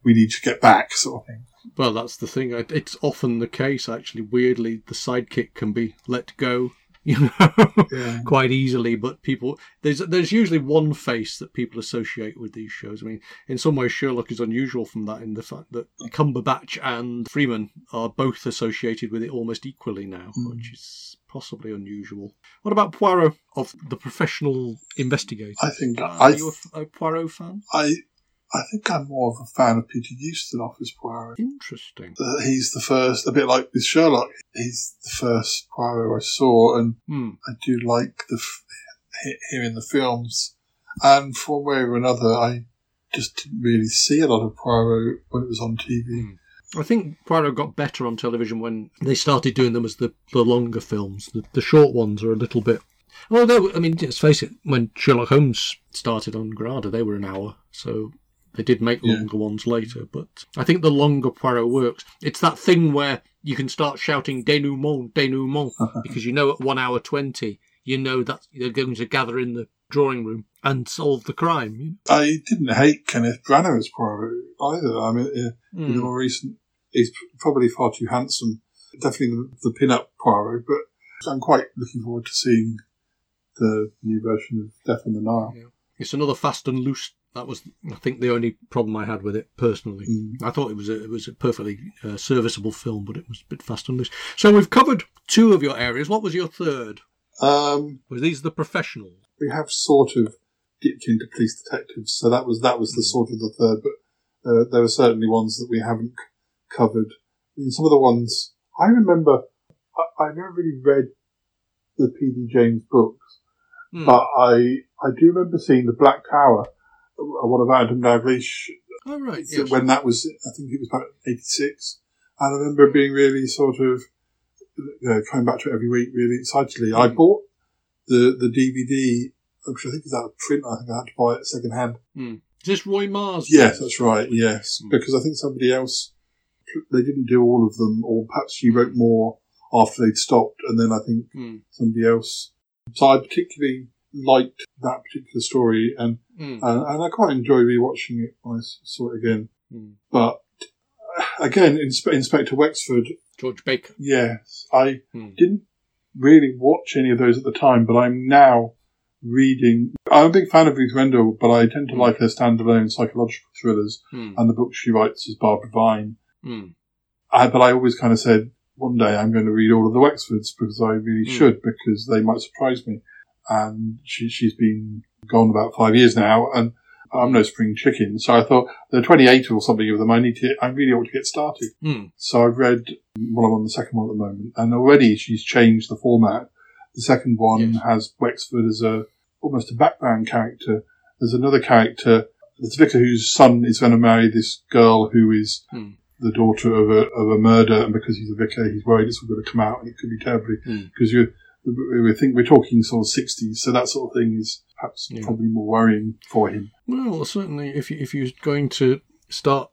we need to get back, sort of thing. Well, that's the thing. It's often the case, actually. Weirdly, the sidekick can be let go, you know, Yeah. quite easily. But people, there's there's usually one face that people associate with these shows. I mean, in some ways, Sherlock is unusual from that, in the fact that Cumberbatch and Freeman are both associated with it almost equally now, Mm. which is possibly unusual. What about Poirot of the professional investigator? I think Are I you a Poirot fan? I I think I'm more of a fan of Peter Ustinov as Poirot. Interesting. Uh, He's the first, a bit like with Sherlock. He's the first Poirot I saw, and Hmm. I do like the he- hearing the films. And for one way or another, I just didn't really see a lot of Poirot when it was on TV. Mm. I think Poirot got better on television when they started doing them as the, the longer films. The, the short ones are a little bit. Although, I mean, let's face it, when Sherlock Holmes started on Granada, they were an hour, so they did make Yeah. longer ones later. But I think the longer Poirot works. It's that thing where you can start shouting denouement, denouement, because you know at one hour twenty, you know that they're going to gather in the drawing room and solve the crime. I didn't hate Kenneth Branagh as Poirot either. I mean, uh, in the more recent, he's probably far too handsome. Definitely the, the pin-up Poirot, but I'm quite looking forward to seeing the new version of Death on the Nile. It's another fast and loose. That was, I think, the only problem I had with it personally. Mm. I thought it was a, it was a perfectly uh, serviceable film, but it was a bit fast and loose. So we've covered two of your areas. What was your third? Um, Were these the professionals? we have sort of dipped into police detectives, so that was that was the sort of the third. But uh, there are certainly ones that we haven't c- covered. I mean, some of the ones I remember, I, I never really read the P.D. James books, Hmm. but I I do remember seeing the Black Tower, one of Adam Dalgleish, oh, right. so Yes. when that was, I think it was about '86. And I remember being really sort of, you know, coming back to it every week really excitedly. I Mm. bought the the DVD, which I think is out of print. I think I had to buy it second hand. Is this Roy Marsden? Yes, that's right. Yes, Mm. because I think somebody else they didn't do all of them, or perhaps she wrote more after they'd stopped, and then I think Hmm. somebody else. So I particularly liked that particular story, and Hmm. and, and I quite enjoy rewatching it I saw it again. Hmm. But uh, again, Inspe- Inspector Wexford, George Baker. yes, I Hmm. didn't really watch any of those at the time, but I'm now reading. I'm a big fan of Ruth Rendell, but I tend to Hmm. like her standalone psychological thrillers Hmm. and the books she writes as Barbara Vine. Hmm. I, but I always kind of said one day I'm going to read all of the Wexfords because I really Mm. should because they might surprise me. And she, she's been gone about five years now, and I'm no spring chicken. So I thought there are 28 or something of them. I need to. I really ought to get started. Hmm. So I've read. Well, I'm on the second one at the moment, and already she's changed the format. The second one Yes. has Wexford as a almost a background character. There's another character. There's a vicar whose son is going to marry this girl who is Hmm. the daughter of a of a murder, and because he's a vicar, he's worried it's all going to come out, and it could be terribly Hmm. because you we think we're talking sort of 60s, so that sort of thing is perhaps Yeah. probably more worrying for him. Well, certainly, if you, if you're going to start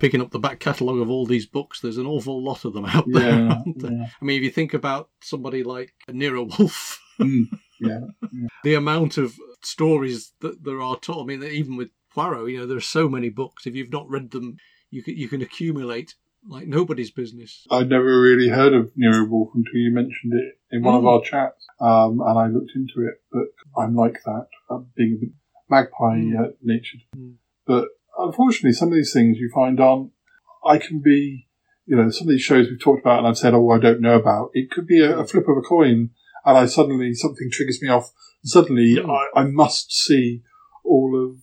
picking up the back catalogue of all these books, there's an awful lot of them out there. Yeah, there? yeah. I mean, if you think about somebody like Nero Wolfe, Mm, yeah. the amount of stories that there are told. I mean, even with Poirot, you know, there are so many books. If you've not read them, you can you can accumulate like nobody's business. I'd never really heard of Nero Wolfe until you mentioned it in one of Mm. our chats, um, and I looked into it. But I'm like that, uh, being a bit magpie Mm. uh, natured. Mm. But unfortunately, some of these things you find aren't. I can be, you know, some of these shows we've talked about, and I've said, oh, I don't know about. It could be a, a flip of a coin, and I suddenly something triggers me off. Suddenly, Mm. I, I must see all of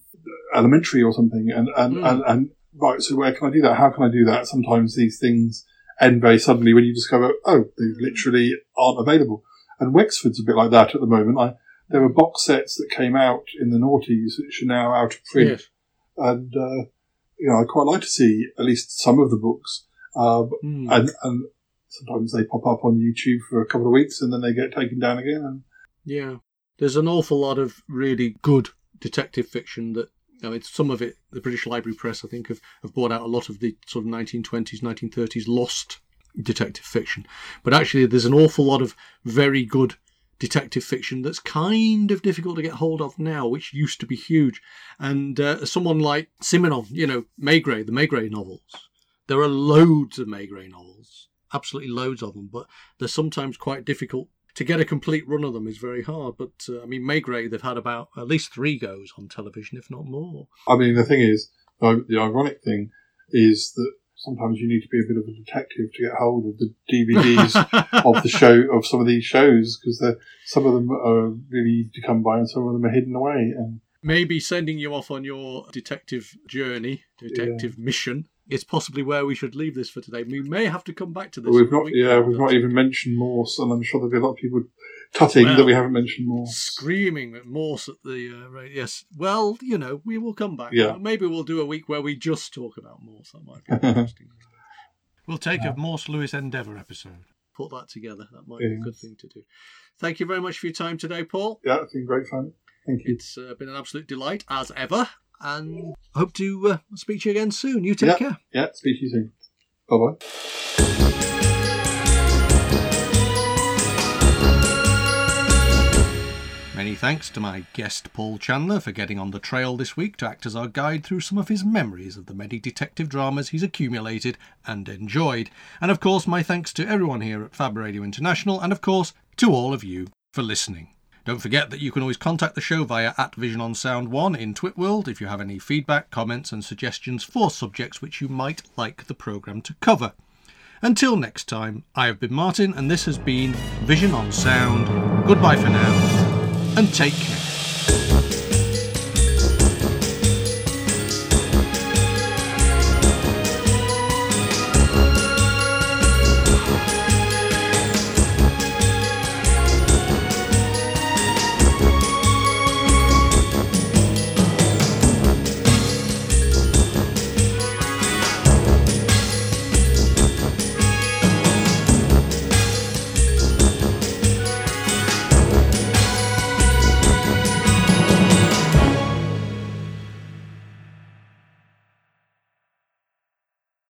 Elementary or something, and and, Mm. and and right. So where can I do that? How can I do that? Sometimes these things end very suddenly when you discover, oh, they literally aren't available. And Wexford's a bit like that at the moment. I, there were box sets that came out in the noughties which are now out of print, Yes. and uh, you know I quite like to see at least some of the books. Uh, Mm. and and sometimes they pop up on YouTube for a couple of weeks and then they get taken down again. And Yeah. There's an awful lot of really good detective fiction that, I mean, some of it, the British Library Press, I think, have, have brought out a lot of the sort of 1920s, 1930s lost detective fiction. But actually, there's an awful lot of very good detective fiction that's kind of difficult to get hold of now, which used to be huge. And uh, someone like Simenon, you know, Maigret, the Maigret novels, there are loads of Maigret novels, absolutely loads of them, but they're sometimes quite difficult to get a complete run of them is very hard. But uh, I mean, Maigret, they've had about at least three goes on television, if not more. I mean, the thing is, the the ironic thing is that sometimes you need to be a bit of a detective to get hold of the DVDs of the show of some of these shows because some of them are really easy to come by and some of them are hidden away. And Maybe sending you off on your detective journey, detective mission, is possibly where we should leave this for today. We may have to come back to this. we've not, yeah, we've not even mentioned Morse, and I'm sure there'll be a lot of people tutting Well, that we haven't mentioned Morse. Screaming at Morse at the uh, right. Yes. Well, you know, we will come back. Yeah. Maybe we'll do a week where we just talk about Morse. That might be interesting. we'll take a Morse Lewis Endeavour episode. Put that together. That might be a good thing to do. Thank you very much for your time today, Paul. Yeah, it's been great fun. Thank you. It's uh, been an absolute delight as ever, and hope to uh, speak to you again soon. You take Yeah. care. Yeah, speak to you soon. Bye bye. Many thanks to my guest Paul Chandler for getting on the trail this week to act as our guide through some of his memories of the many detective dramas he's accumulated and enjoyed. And of course, my thanks to everyone here at Fab Radio International, and of course, to all of you for listening. Don't forget that you can always contact the show via at Vision on Sound 1 in Twitworld if you have any feedback, comments, and suggestions for subjects which you might like the programme to cover. Until next time, I have been Martin, and this has been Vision on Sound. Goodbye for now, and take care.